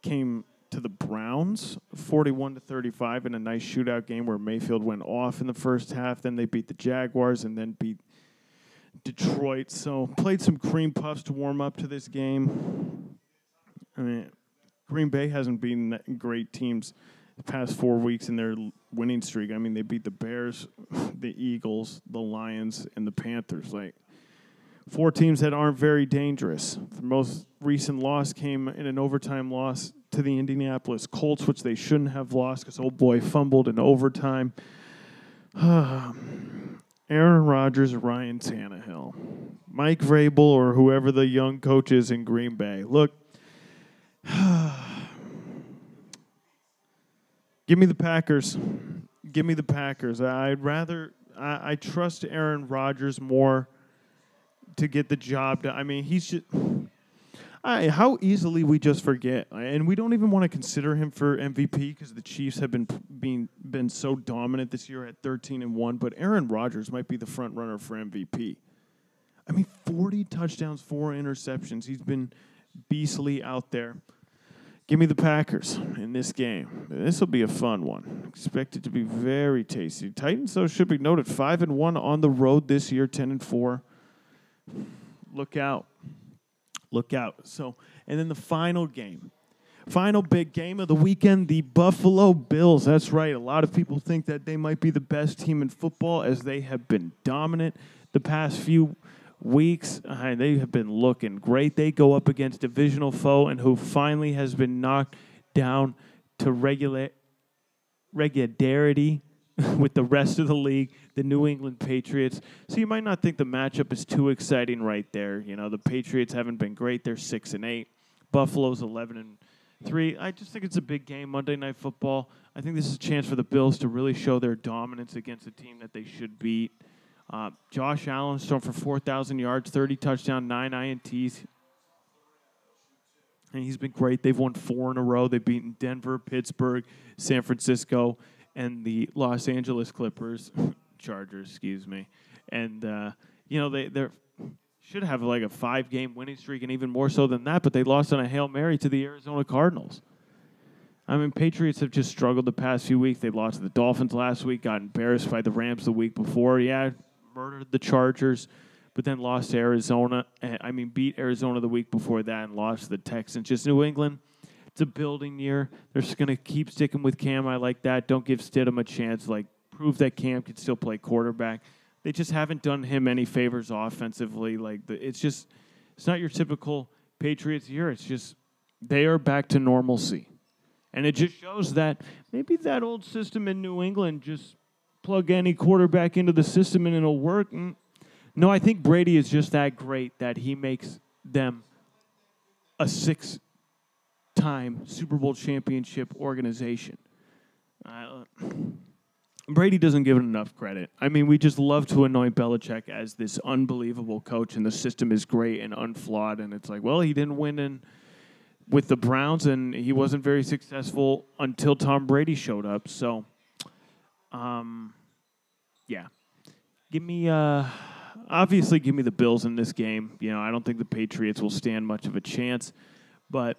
came to the Browns, 41 to 35 in a nice shootout game where Mayfield went off in the first half. Then they beat the Jaguars and then beat Detroit. So played some cream puffs to warm up to this game. I mean, Green Bay hasn't beaten great teams the past four weeks in their winning streak. I mean, they beat the Bears, the Eagles, the Lions, and the Panthers. Like four teams that aren't very dangerous. The most recent loss came in an overtime loss to the Indianapolis Colts, which they shouldn't have lost because old oh boy fumbled in overtime. Aaron Rodgers, Ryan Tannehill, Mike Vrabel, or whoever the young coach is in Green Bay. Look, give me the Packers. Give me the Packers. I'd rather. I, I trust Aaron Rodgers more to get the job done. I mean, he's just I, how easily we just forget, and we don't even want to consider him for MVP because the Chiefs have been being been so dominant this year at 13 and one. But Aaron Rodgers might be the front runner for MVP. I mean, 40 touchdowns, four interceptions. He's been beastly out there. Give me the Packers in this game. This will be a fun one. Expect it to be very tasty. Titans, though, should be noted five and one on the road this year, 10 and four. Look out look out. So, and then the final game. Final big game of the weekend, the Buffalo Bills. That's right. A lot of people think that they might be the best team in football as they have been dominant the past few weeks. Uh, they have been looking great. They go up against divisional foe and who finally has been knocked down to regular regularity with the rest of the league, the New England Patriots. So you might not think the matchup is too exciting right there. You know, the Patriots haven't been great. They're 6 and 8. Buffalo's 11 and 3. I just think it's a big game Monday Night Football. I think this is a chance for the Bills to really show their dominance against a team that they should beat. Uh, Josh Allen's thrown for 4,000 yards, 30 touchdowns, 9 INTs. And he's been great. They've won four in a row. They've beaten Denver, Pittsburgh, San Francisco, and the Los Angeles Clippers, Chargers, excuse me. And, uh, you know, they, they're should have like a five game winning streak and even more so than that, but they lost on a Hail Mary to the Arizona Cardinals. I mean, Patriots have just struggled the past few weeks. They lost to the Dolphins last week, got embarrassed by the Rams the week before. Yeah, murdered the Chargers, but then lost to Arizona. Eh, I mean, beat Arizona the week before that and lost to the Texans. Just New England, it's a building year. They're just going to keep sticking with Cam. I like that. Don't give Stidham a chance. Like, prove that Cam can still play quarterback. They just haven't done him any favors offensively. Like, the, it's just, it's not your typical Patriots year. It's just, they are back to normalcy. And it just shows that maybe that old system in New England just plug any quarterback into the system and it'll work. Mm. No, I think Brady is just that great that he makes them a six time Super Bowl championship organization. Uh, Brady doesn't give it enough credit. I mean, we just love to anoint Belichick as this unbelievable coach, and the system is great and unflawed. And it's like, well, he didn't win in, with the Browns, and he wasn't very successful until Tom Brady showed up. So um, yeah, give me uh, obviously give me the Bills in this game. You know, I don't think the Patriots will stand much of a chance, but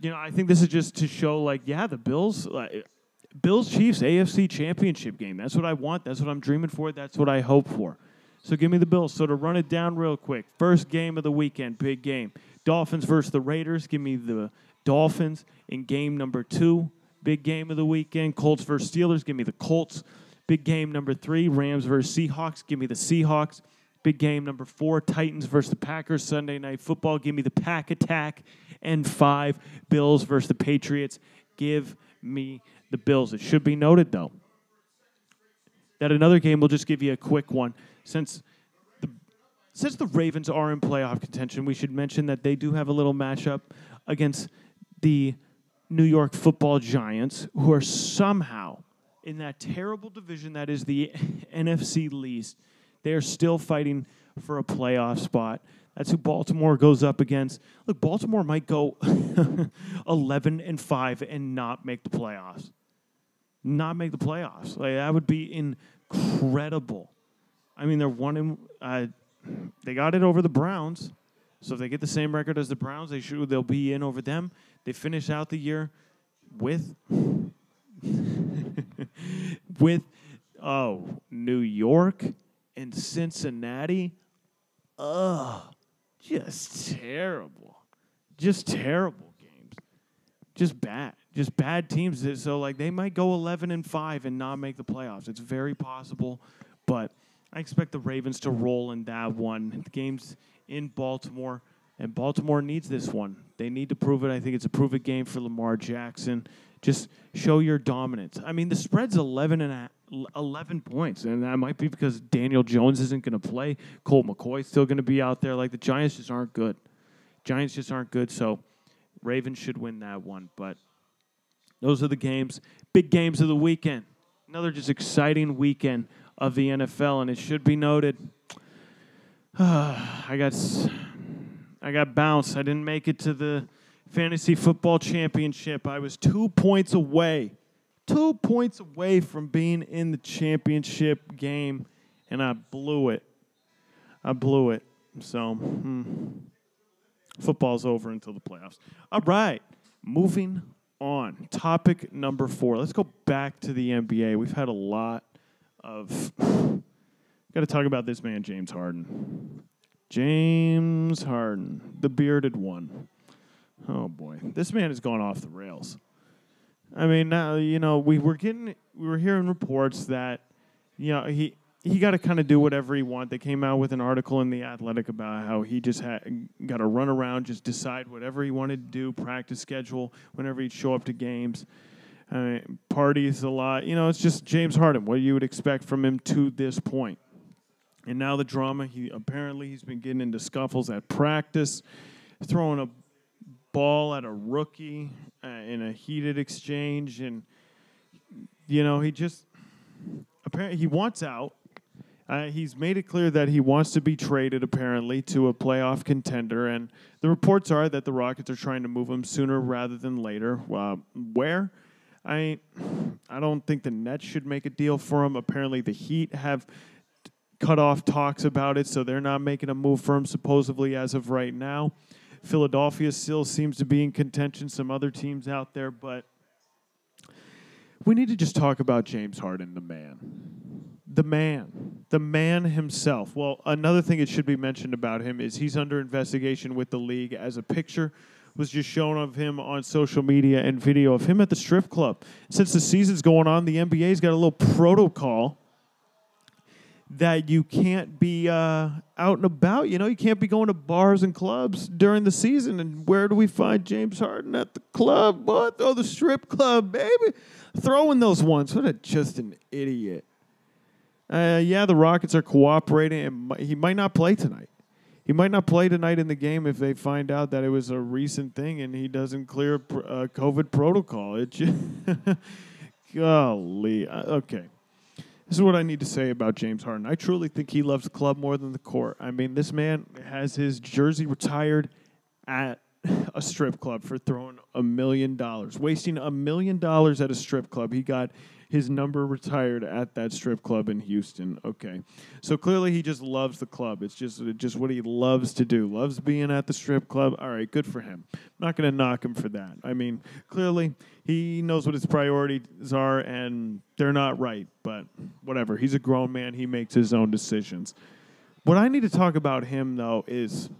you know, I think this is just to show like, yeah, the Bills. Like, Bills Chiefs AFC Championship game. That's what I want. That's what I'm dreaming for. That's what I hope for. So give me the Bills. So to run it down real quick, first game of the weekend, big game. Dolphins versus the Raiders. Give me the Dolphins in game number two. Big game of the weekend Colts versus Steelers. Give me the Colts. Big game number three Rams versus Seahawks. Give me the Seahawks. Big game number four Titans versus the Packers. Sunday night football. Give me the Pack Attack. And five Bills versus the Patriots. Give me the Bills. It should be noted, though, that another game will just give you a quick one. Since the, since the Ravens are in playoff contention, we should mention that they do have a little matchup against the New York football giants, who are somehow in that terrible division that is the NFC least, they are still fighting for a playoff spot. That's who Baltimore goes up against. Look, Baltimore might go 11 and 5 and not make the playoffs. Not make the playoffs. Like that would be incredible. I mean, they're one in. Uh, they got it over the Browns. So if they get the same record as the Browns, they should they'll be in over them. They finish out the year with with oh New York and Cincinnati. Ugh, just terrible, just terrible games, just bad, just bad teams. So like they might go eleven and five and not make the playoffs. It's very possible, but I expect the Ravens to roll in that one. The game's in Baltimore. And Baltimore needs this one. They need to prove it. I think it's a prove it game for Lamar Jackson. Just show your dominance. I mean, the spread's 11 and a, 11 points, and that might be because Daniel Jones isn't going to play. Colt McCoy's still going to be out there. Like the Giants just aren't good. Giants just aren't good. So Ravens should win that one. But those are the games, big games of the weekend. Another just exciting weekend of the NFL, and it should be noted. I got I got bounced. I didn't make it to the fantasy football championship. I was two points away, two points away from being in the championship game, and I blew it. I blew it. So, hmm. football's over until the playoffs. All right, moving on. Topic number four. Let's go back to the NBA. We've had a lot of. Got to talk about this man, James Harden. James Harden, the bearded one. Oh boy, this man has gone off the rails. I mean, now you know we were getting, we were hearing reports that, you know, he he got to kind of do whatever he wants. They came out with an article in the Athletic about how he just had got to run around, just decide whatever he wanted to do, practice schedule whenever he'd show up to games. I mean, parties a lot. You know, it's just James Harden. What you would expect from him to this point. And now the drama. He apparently he's been getting into scuffles at practice, throwing a ball at a rookie uh, in a heated exchange, and you know he just apparently he wants out. Uh, he's made it clear that he wants to be traded, apparently, to a playoff contender. And the reports are that the Rockets are trying to move him sooner rather than later. Uh, where? I, I don't think the Nets should make a deal for him. Apparently, the Heat have cut off talks about it, so they're not making a move for him, supposedly, as of right now. Philadelphia still seems to be in contention, some other teams out there, but we need to just talk about James Harden, the man the man, the man himself. Well, another thing that should be mentioned about him is he's under investigation with the league as a picture was just shown of him on social media and video of him at the strip club. Since the season's going on, the NBA's got a little protocol that you can't be uh, out and about. You know, you can't be going to bars and clubs during the season. And where do we find James Harden at the club? What? Oh, the strip club, baby. Throwing those ones. What a just an idiot. Uh, yeah, the Rockets are cooperating, and he might not play tonight. He might not play tonight in the game if they find out that it was a recent thing and he doesn't clear uh, COVID protocol. It just golly. Uh, okay, this is what I need to say about James Harden. I truly think he loves the club more than the court. I mean, this man has his jersey retired at a strip club for throwing a million dollars, wasting a million dollars at a strip club. He got his number retired at that strip club in Houston. Okay, so clearly he just loves the club. It's just just what he loves to do. Loves being at the strip club. All right, good for him. I'm not going to knock him for that. I mean, clearly he knows what his priorities are, and they're not right. But whatever. He's a grown man. He makes his own decisions. What I need to talk about him though is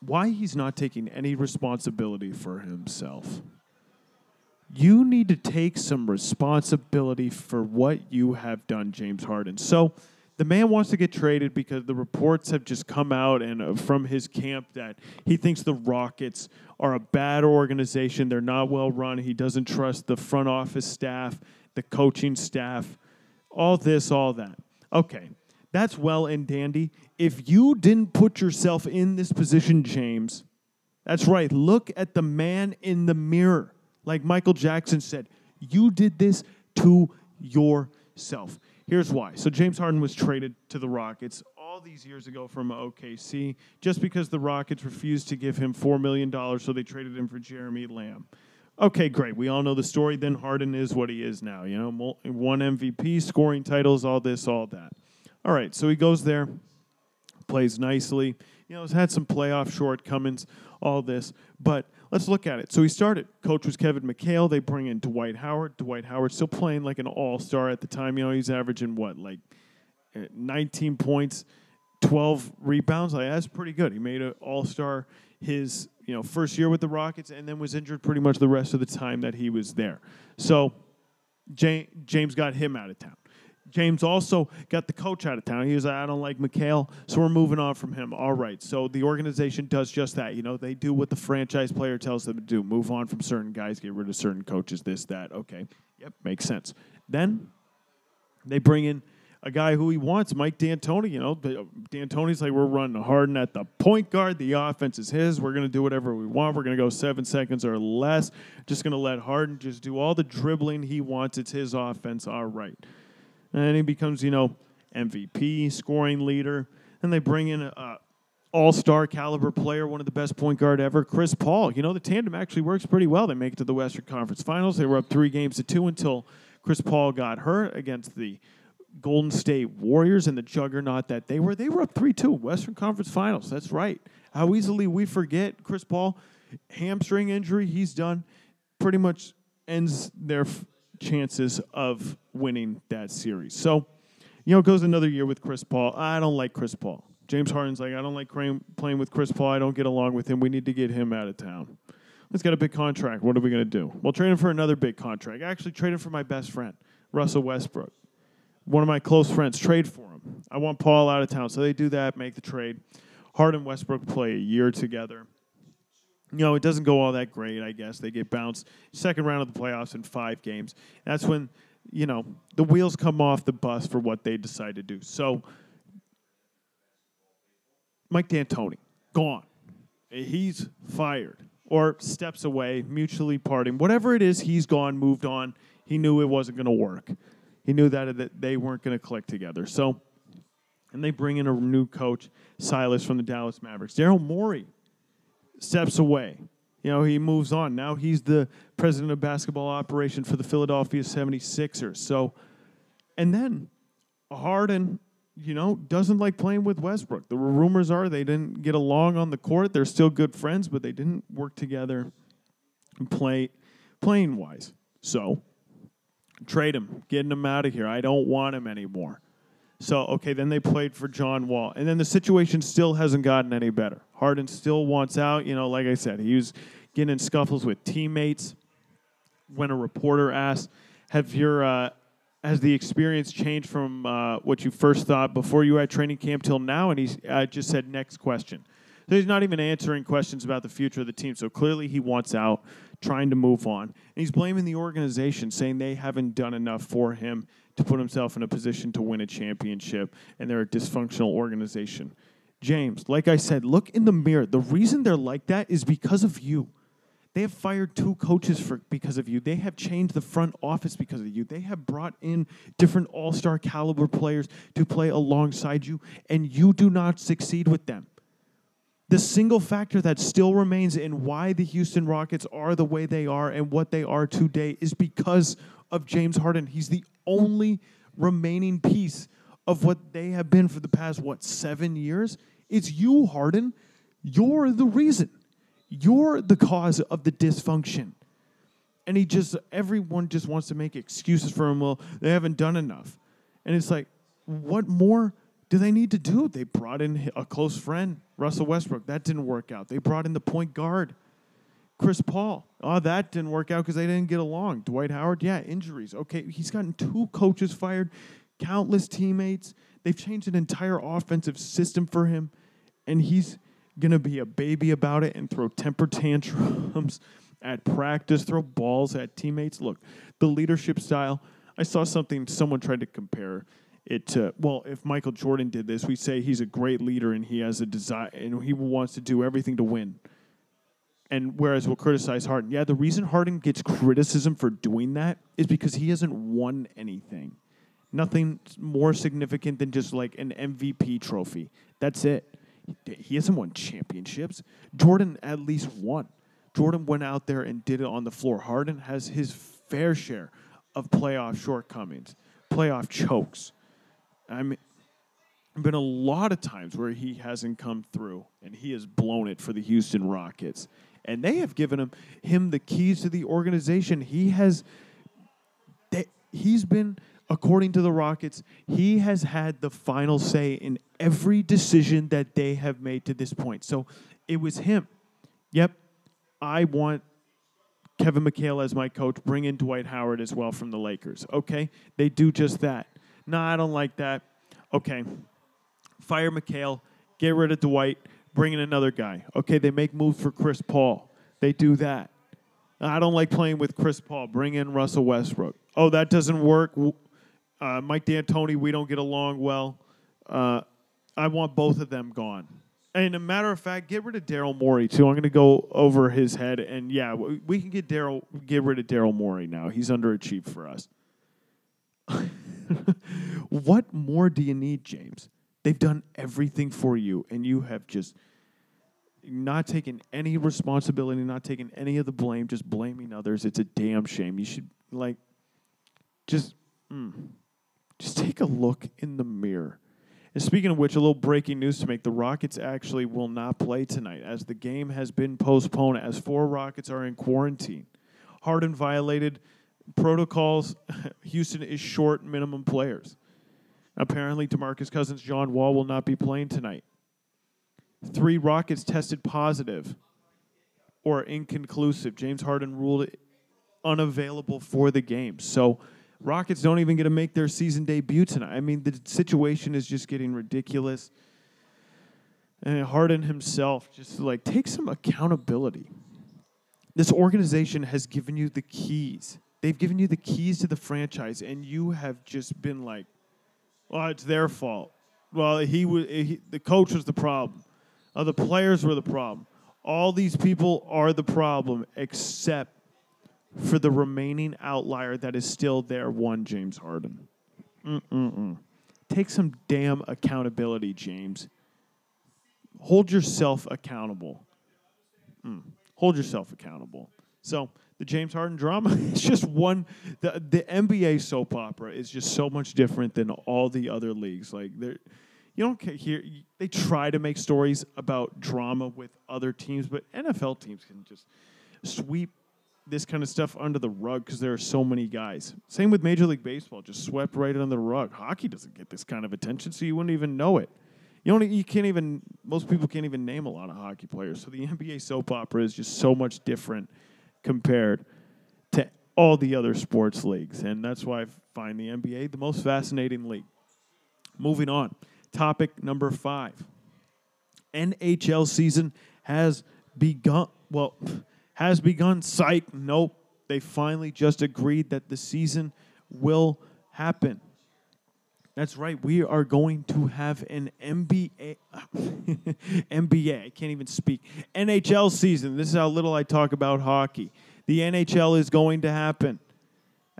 why he's not taking any responsibility for himself you need to take some responsibility for what you have done, James Harden. So the man wants to get traded because the reports have just come out and uh, from his camp that he thinks the Rockets are a bad organization. They're not well run. He doesn't trust the front office staff, the coaching staff, all this, all that. Okay, that's well and dandy. If you didn't put yourself in this position, James, that's right. Look at the man in the mirror. Like Michael Jackson said, you did this to yourself. Here's why. So James Harden was traded to the Rockets all these years ago from OKC just because the Rockets refused to give him $4 million, so they traded him for Jeremy Lamb. Okay, great. We all know the story. Then Harden is what he is now. You know, one MVP, scoring titles, all this, all that. All right, so he goes there, plays nicely. You know, has had some playoff shortcomings, all this, but let's look at it. So he started. Coach was Kevin McHale. They bring in Dwight Howard. Dwight Howard still playing like an all star at the time. You know, he's averaging what, like eh, 19 points, 12 rebounds. Like that's pretty good. He made an all star his you know first year with the Rockets, and then was injured pretty much the rest of the time that he was there. So James got him out of town. James also got the coach out of town. He was like, I don't like McHale, so we're moving on from him. All right. So the organization does just that. You know, they do what the franchise player tells them to do. Move on from certain guys, get rid of certain coaches, this, that. Okay. Yep, makes sense. Then they bring in a guy who he wants, Mike D'Antoni. You know, uh, D'Antoni's like, we're running Harden at the point guard. The offense is his. We're going to do whatever we want. We're going to go seven seconds or less. Just going to let Harden just do all the dribbling he wants. It's his offense. All right and he becomes, you know, MVP, scoring leader. And they bring in a, all-star caliber player, one of the best point guard ever, Chris Paul. You know, the tandem actually works pretty well. They make it to the Western Conference Finals. They were up three games to two until Chris Paul got hurt against the Golden State Warriors and the juggernaut that they were. They were up 3 2, Western Conference Finals. That's right. How easily we forget Chris Paul, hamstring injury, he's done. Pretty much ends their chances of winning that series. So, you know, it goes another year with Chris Paul. I don't like Chris Paul. James Harden's like, I don't like playing with Chris Paul. I don't get along with him. We need to get him out of town. Let's get a big contract. What are we going to do? Well, trade him for another big contract. Actually, trade him for my best friend, Russell Westbrook. one of my close friends, trade for him. I want Paul out of town. So they do that, make the trade. Harden and Westbrook play a year together. You know, it doesn't go all that great, I guess. They get bounced second round of the playoffs in five games. That's when, you know, the wheels come off the bus for what they decide to do. So, Mike D'Antoni, gone. He's fired or steps away, mutually parting. Whatever it is, he's gone, moved on. He knew it wasn't going to work. He knew that, that they weren't going to click together. So, and they bring in a new coach, Silas from the Dallas Mavericks. Daryl Morey steps away. You know, he moves on. Now he's the president of basketball operation for the Philadelphia 76ers. So, and then Harden, you know, doesn't like playing with Westbrook. The rumors are they didn't get along on the court. They're still good friends, but they didn't work together and play playing wise. So, trade him, getting him out of here. I don't want him anymore. So, okay, then they played for John Wall. And then the situation still hasn't gotten any better. Harden still wants out. You know, like I said, he was getting in scuffles with teammates. When a reporter asked, Have your, uh, has the experience changed from uh, what you first thought before you had training camp till now? And he uh, just said, Next question. So he's not even answering questions about the future of the team. So clearly he wants out, trying to move on. And he's blaming the organization, saying they haven't done enough for him to put himself in a position to win a championship, and they're a dysfunctional organization. James, like I said, look in the mirror. The reason they're like that is because of you. They have fired two coaches for because of you. They have changed the front office because of you. They have brought in different all-star caliber players to play alongside you, and you do not succeed with them. The single factor that still remains in why the Houston Rockets are the way they are and what they are today is because of James Harden. He's the only remaining piece of what they have been for the past, what, seven years? It's you, Harden. You're the reason. You're the cause of the dysfunction. And he just, everyone just wants to make excuses for him. Well, they haven't done enough. And it's like, what more do they need to do? They brought in a close friend, Russell Westbrook. That didn't work out. They brought in the point guard. Chris Paul. Oh, that didn't work out because they didn't get along. Dwight Howard, yeah, injuries. Okay, he's gotten two coaches fired, countless teammates. They've changed an entire offensive system for him, and he's going to be a baby about it and throw temper tantrums at practice, throw balls at teammates. Look, the leadership style. I saw something someone tried to compare it to well if michael jordan did this we say he's a great leader and he has a desire and he wants to do everything to win and whereas we'll criticize Harden, yeah, the reason Harden gets criticism for doing that is because he hasn't won anything. Nothing more significant than just like an MVP trophy. That's it. He hasn't won championships. Jordan at least won. Jordan went out there and did it on the floor. Harden has his fair share of playoff shortcomings, playoff chokes. I mean, been a lot of times where he hasn't come through and he has blown it for the Houston Rockets and they have given him him the keys to the organization. He has they, he's been according to the Rockets, he has had the final say in every decision that they have made to this point. So it was him. Yep, I want Kevin McHale as my coach. Bring in Dwight Howard as well from the Lakers. Okay, they do just that. No, I don't like that. Okay, fire McHale, get rid of Dwight bring in another guy. Okay, they make moves for Chris Paul. They do that. I don't like playing with Chris Paul. Bring in Russell Westbrook. Oh, that doesn't work. Uh, Mike D'Antoni, we don't get along well. Uh, I want both of them gone. And a matter of fact, get rid of Daryl Morey too. I'm going to go over his head, and yeah, we can get Daryl, get rid of Daryl Morey now. He's underachieved for us. what more do you need, James? They've done everything for you, and you have just not taken any responsibility, not taking any of the blame, just blaming others. It's a damn shame. You should like just mm, just take a look in the mirror. And speaking of which, a little breaking news to make: the Rockets actually will not play tonight, as the game has been postponed. As four Rockets are in quarantine, Harden violated protocols. Houston is short minimum players. Apparently, DeMarcus Cousins, John Wall will not be playing tonight. Three Rockets tested positive or inconclusive. James Harden ruled unavailable for the game. So Rockets don't even get to make their season debut tonight. I mean, the situation is just getting ridiculous. And Harden himself just like take some accountability. This organization has given you the keys. They've given you the keys to the franchise, and you have just been like, "Well, it's their fault." Well, he was he, the coach was the problem. Uh, the players were the problem. All these people are the problem, except for the remaining outlier that is still there. One James Harden. Mm-mm-mm. Take some damn accountability, James. Hold yourself accountable. Mm. Hold yourself accountable. So the James Harden drama is just one. The the NBA soap opera is just so much different than all the other leagues. Like there, you don't hear. They try to make stories about drama with other teams, but NFL teams can just sweep this kind of stuff under the rug because there are so many guys. Same with Major League Baseball, just swept right under the rug. Hockey doesn't get this kind of attention, so you wouldn't even know it. You don't, you can't even most people can't even name a lot of hockey players. So the NBA soap opera is just so much different compared to all the other sports leagues, and that's why I find the NBA the most fascinating league. Moving on, topic number five: NHL season has begun. Well, has begun. Psych. Nope. They finally just agreed that the season will happen. That's right. We are going to have an NBA, NBA. I can't even speak. NHL season. This is how little I talk about hockey. The NHL is going to happen.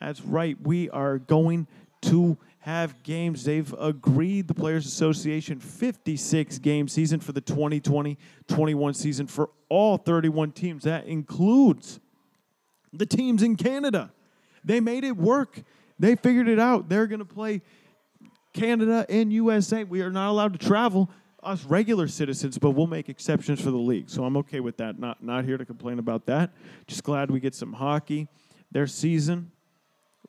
That's right. We are going to have games. They've agreed, the Players Association, 56 game season for the 2020 21 season for all 31 teams. That includes the teams in Canada. They made it work. They figured it out. They're going to play Canada and USA. We are not allowed to travel, us regular citizens, but we'll make exceptions for the league. So I'm okay with that. Not not here to complain about that. Just glad we get some hockey. Their season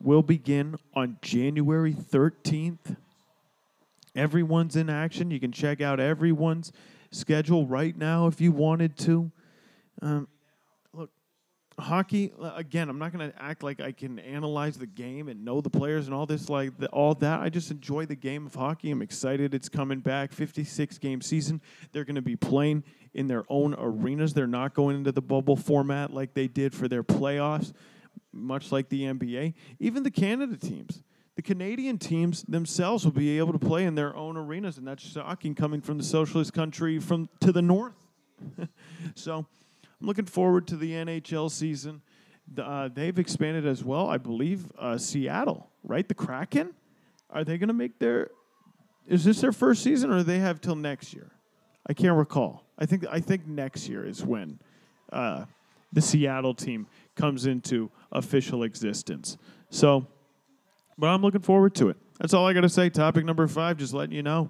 will begin on January 13th. Everyone's in action. You can check out everyone's schedule right now if you wanted to. Um, hockey uh, again i'm not going to act like i can analyze the game and know the players and all this like the, all that. I just enjoy the game of hockey. I'm excited it's coming back. 56 game season. They're going to be playing in their own arenas. They're not going into the bubble format like they did for their playoffs much like the nba even the canada teams. The canadian teams themselves will be able to play in their own arenas and that's shocking coming from the socialist country from to the north. So I'm looking forward to the NHL season. Uh, they've expanded as well, I believe. Uh, Seattle, right? The Kraken. Are they going to make their? Is this their first season, or do they have till next year? I can't recall. I think I think next year is when uh, the Seattle team comes into official existence. So, but I'm looking forward to it. That's all I got to say. Topic number five, just letting you know.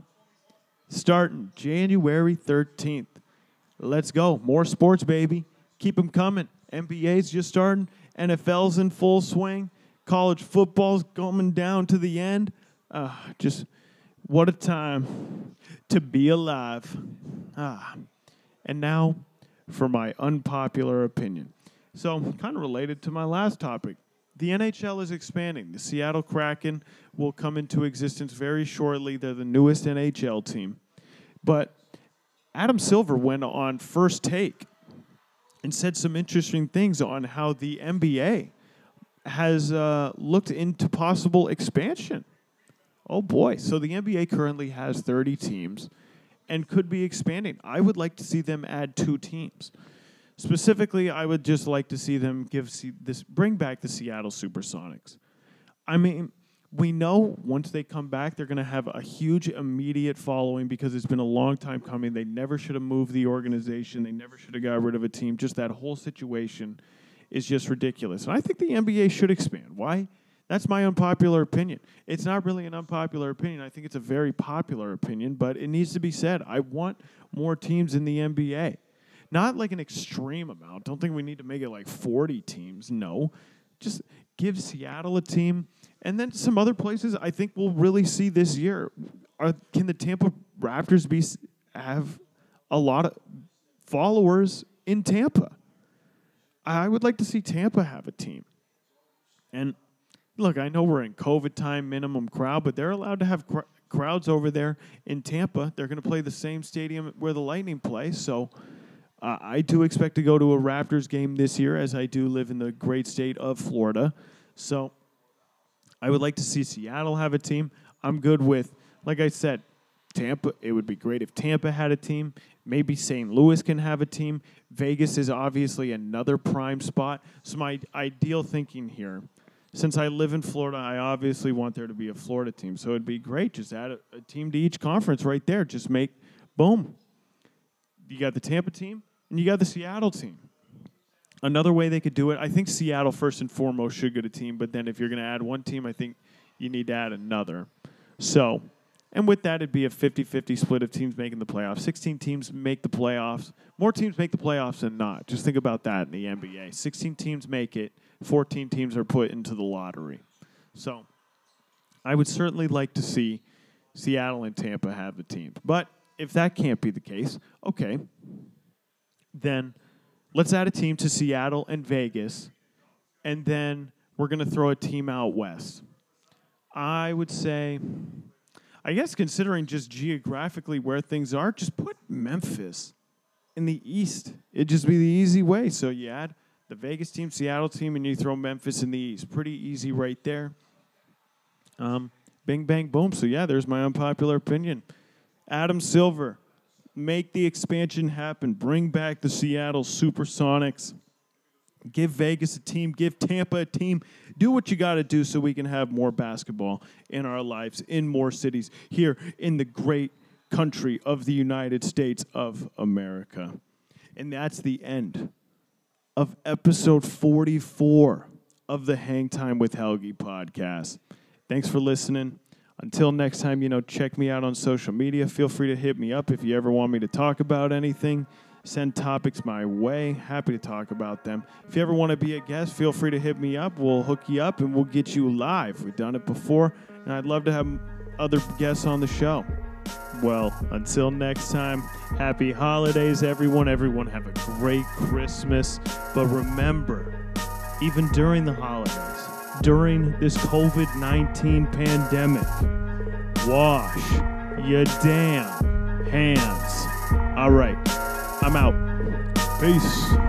Starting January 13th. Let's go. More sports, baby. Keep them coming. NBA's just starting. NFL's in full swing. College football's coming down to the end. Uh, just what a time to be alive. Ah. And now for my unpopular opinion. So, kind of related to my last topic. The NHL is expanding. The Seattle Kraken will come into existence very shortly. They're the newest NHL team. But Adam Silver went on first take and said some interesting things on how the NBA has uh, looked into possible expansion. Oh boy. So the NBA currently has 30 teams and could be expanding. I would like to see them add two teams. Specifically, I would just like to see them give this bring back the Seattle Supersonics. I mean, we know once they come back, they're going to have a huge immediate following because it's been a long time coming. They never should have moved the organization. They never should have got rid of a team. Just that whole situation is just ridiculous. And I think the NBA should expand. Why? That's my unpopular opinion. It's not really an unpopular opinion. I think it's a very popular opinion, but it needs to be said. I want more teams in the NBA. Not like an extreme amount. Don't think we need to make it like 40 teams. No. Just give Seattle a team and then some other places I think we'll really see this year. Are, can the Tampa Raptors be have a lot of followers in Tampa? I would like to see Tampa have a team. And look, I know we're in COVID time, minimum crowd, but they're allowed to have cr- crowds over there in Tampa. They're going to play the same stadium where the Lightning play. So uh, I do expect to go to a Raptors game this year, as I do live in the great state of Florida. So I would like to see Seattle have a team. I'm good with, like I said, Tampa. It would be great if Tampa had a team. Maybe St. Louis can have a team. Vegas is obviously another prime spot. So my ideal thinking here, since I live in Florida, I obviously want there to be a Florida team. So it'd be great just add a, a team to each conference right there. Just make boom. You got the Tampa team and you got the Seattle team. Another way they could do it, I think Seattle first and foremost should get a team, but then if you're going to add one team, I think you need to add another. So, and with that, it'd be a 50 50 split of teams making the playoffs. 16 teams make the playoffs. More teams make the playoffs than not. Just think about that in the NBA. 16 teams make it, 14 teams are put into the lottery. So, I would certainly like to see Seattle and Tampa have the teams. But if that can't be the case, okay, then let's add a team to Seattle and Vegas, and then we're going to throw a team out west. I would say, I guess considering just geographically where things are, just put Memphis in the east. It'd just be the easy way. So you add the Vegas team, Seattle team, and you throw Memphis in the east. Pretty easy right there. Um, bing, bang, boom. So yeah, there's my unpopular opinion. Adam Silver make the expansion happen. Bring back the Seattle Supersonics. Give Vegas a team, give Tampa a team. Do what you got to do so we can have more basketball in our lives in more cities here in the great country of the United States of America. And that's the end of episode 44 of the Hang Time with Helgi podcast. Thanks for listening. Until next time, you know, check me out on social media. Feel free to hit me up if you ever want me to talk about anything. Send topics my way. Happy to talk about them. If you ever want to be a guest, feel free to hit me up. We'll hook you up and we'll get you live. We've done it before, and I'd love to have other guests on the show. Well, until next time, happy holidays, everyone. Everyone have a great Christmas. But remember, even during the holidays, during this COVID 19 pandemic. Wash your damn hands. All right, I'm out. Peace.